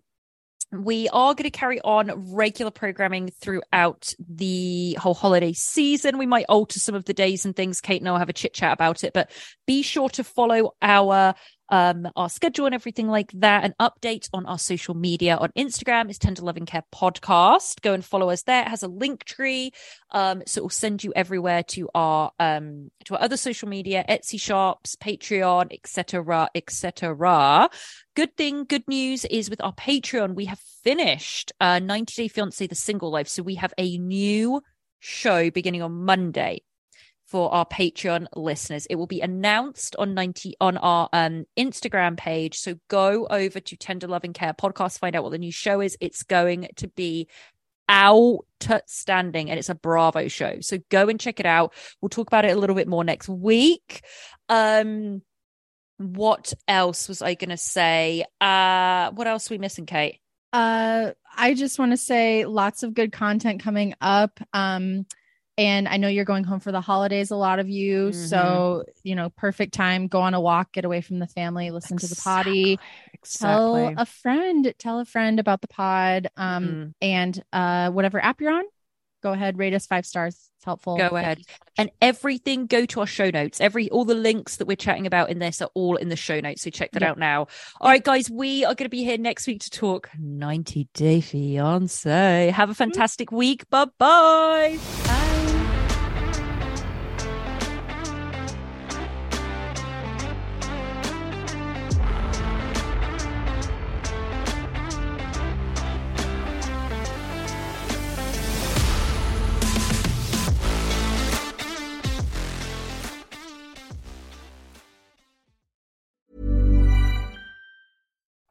we are going to carry on regular programming throughout the whole holiday season. We might alter some of the days and things. Kate and I will have a chit chat about it, but be sure to follow our um our schedule and everything like that. And update on our social media on instagram is tender loving care podcast. Go and follow us there. It has a link tree um so it will send you everywhere to our um to our other social media etsy shops patreon etc etc good thing good news is with our patreon we have finished uh 90 day fiance the single life. So we have a new show beginning on monday for our Patreon listeners. It will be announced on 90 on our um Instagram page. So go over to Tender Loving Care podcast, find out what the new show is. It's going to be outstanding and it's a Bravo show. So go and check it out. We'll talk about it a little bit more next week. Um what else was I gonna say? Uh what else are we missing, Kate? Uh, I just want to say lots of good content coming up. Um, and I know you're going home for the holidays, a lot of you. Mm-hmm. So, you know, perfect time. Go on a walk, get away from the family, listen to the potty. Tell a friend, tell a friend about the pod. Um, Mhm. and uh, whatever app you're on, go ahead, rate us five stars. It's helpful. Go ahead. you so much. and everything go to our show notes every all the links that we're chatting about in this are all in the show notes so check that Yep. out now all right guys we are going to be here next week to talk 90 day fiance have a fantastic week bye bye